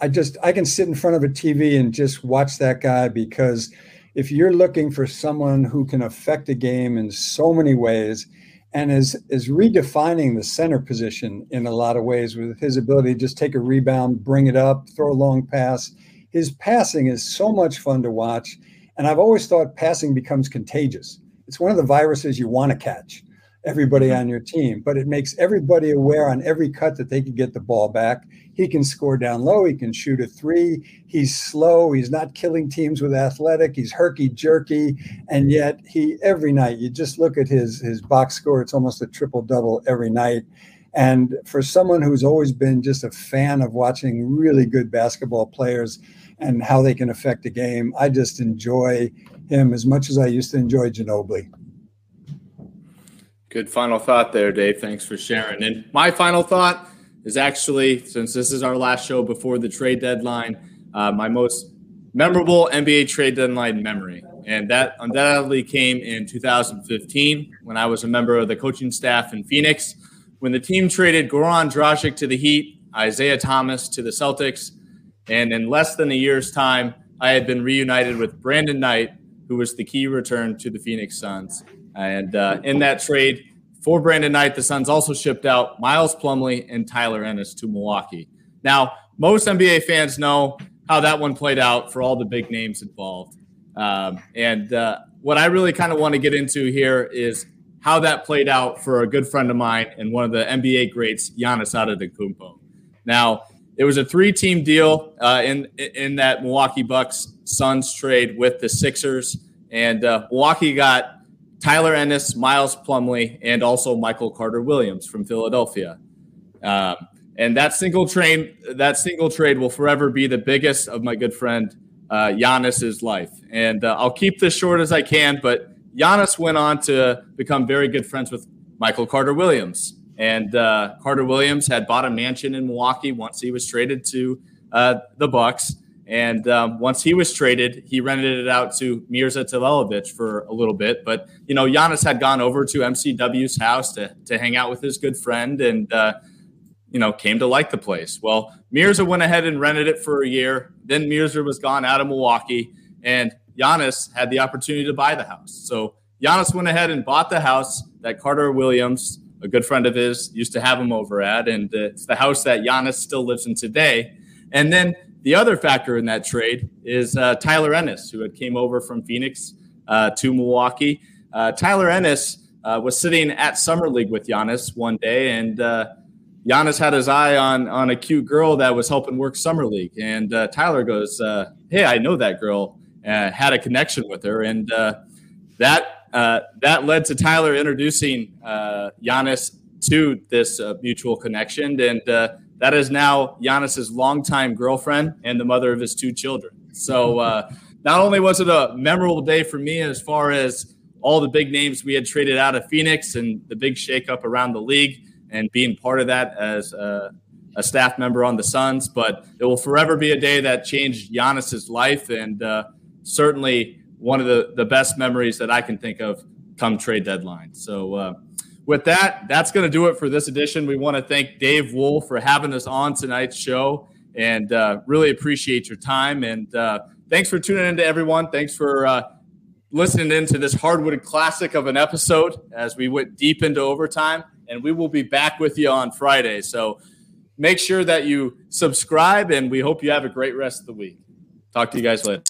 I just, I can sit in front of a TV and just watch that guy because if you're looking for someone who can affect the game in so many ways and is is redefining the center position in a lot of ways with his ability to just take a rebound, bring it up, throw a long pass. His passing is so much fun to watch and I've always thought passing becomes contagious. It's one of the viruses you want to catch everybody mm-hmm. on your team, but it makes everybody aware on every cut that they can get the ball back. He can score down low. He can shoot a three. He's slow. He's not killing teams with athletic. He's herky jerky, and yet he every night you just look at his his box score. It's almost a triple double every night. And for someone who's always been just a fan of watching really good basketball players, and how they can affect the game. I just enjoy him as much as I used to enjoy Ginobili. Good final thought there, Dave. Thanks for sharing. And my final thought is actually, since this is our last show before the trade deadline, uh, my most memorable NBA trade deadline memory. And that undoubtedly came in 2015 when I was a member of the coaching staff in Phoenix. When the team traded Goran Dragic to the Heat, Isaiah Thomas to the Celtics, and in less than a year's time, I had been reunited with Brandon Knight, who was the key return to the Phoenix Suns. And uh, in that trade for Brandon Knight, the Suns also shipped out Miles Plumlee and Tyler Ennis to Milwaukee. Now, most NBA fans know how that one played out for all the big names involved. Um, and uh, what I really kind of want to get into here is how that played out for a good friend of mine and one of the NBA greats, Giannis Antetokounmpo. Now, it was a three-team deal uh, in in that Milwaukee Bucks Suns trade with the Sixers, and uh, Milwaukee got Tyler Ennis, Miles Plumlee, and also Michael Carter Williams from Philadelphia. Um, and that single trade, that single trade will forever be the biggest of my good friend uh, Giannis's life. And uh, I'll keep this short as I can, but Giannis went on to become very good friends with Michael Carter Williams. And uh, Carter Williams had bought a mansion in Milwaukee once he was traded to uh, the Bucks. And um, once he was traded, he rented it out to Mirza Teletovic for a little bit. But you know, Giannis had gone over to MCW's house to to hang out with his good friend, and uh, you know, came to like the place. Well, Mirza went ahead and rented it for a year. Then Mirza was gone out of Milwaukee, and Giannis had the opportunity to buy the house. So Giannis went ahead and bought the house that Carter Williams a good friend of his used to have him over at, and it's the house that Giannis still lives in today. And then the other factor in that trade is uh, Tyler Ennis, who had came over from Phoenix uh, to Milwaukee. Uh, Tyler Ennis uh, was sitting at Summer League with Giannis one day, and uh, Giannis had his eye on on a cute girl that was helping work Summer League. And uh, Tyler goes, Hey, I know that girl, had a connection with her. And that that led to Tyler introducing Giannis to this mutual connection. And that is now Giannis's longtime girlfriend and the mother of his two children. So uh, not only was it a memorable day for me as far as all the big names we had traded out of Phoenix and the big shakeup around the league and being part of that as a, a staff member on the Suns, but it will forever be a day that changed Giannis's life and uh, certainly one of the, the best memories that I can think of come trade deadline. So uh, with that, that's going to do it for this edition. We want to thank Dave Wohl for having us on tonight's show and uh, really appreciate your time. And uh, thanks for tuning in to everyone. Thanks for uh, listening into this hardwood classic of an episode as we went deep into overtime. And we will be back with you on Friday. So make sure that you subscribe, and we hope you have a great rest of the week. Talk to you guys later.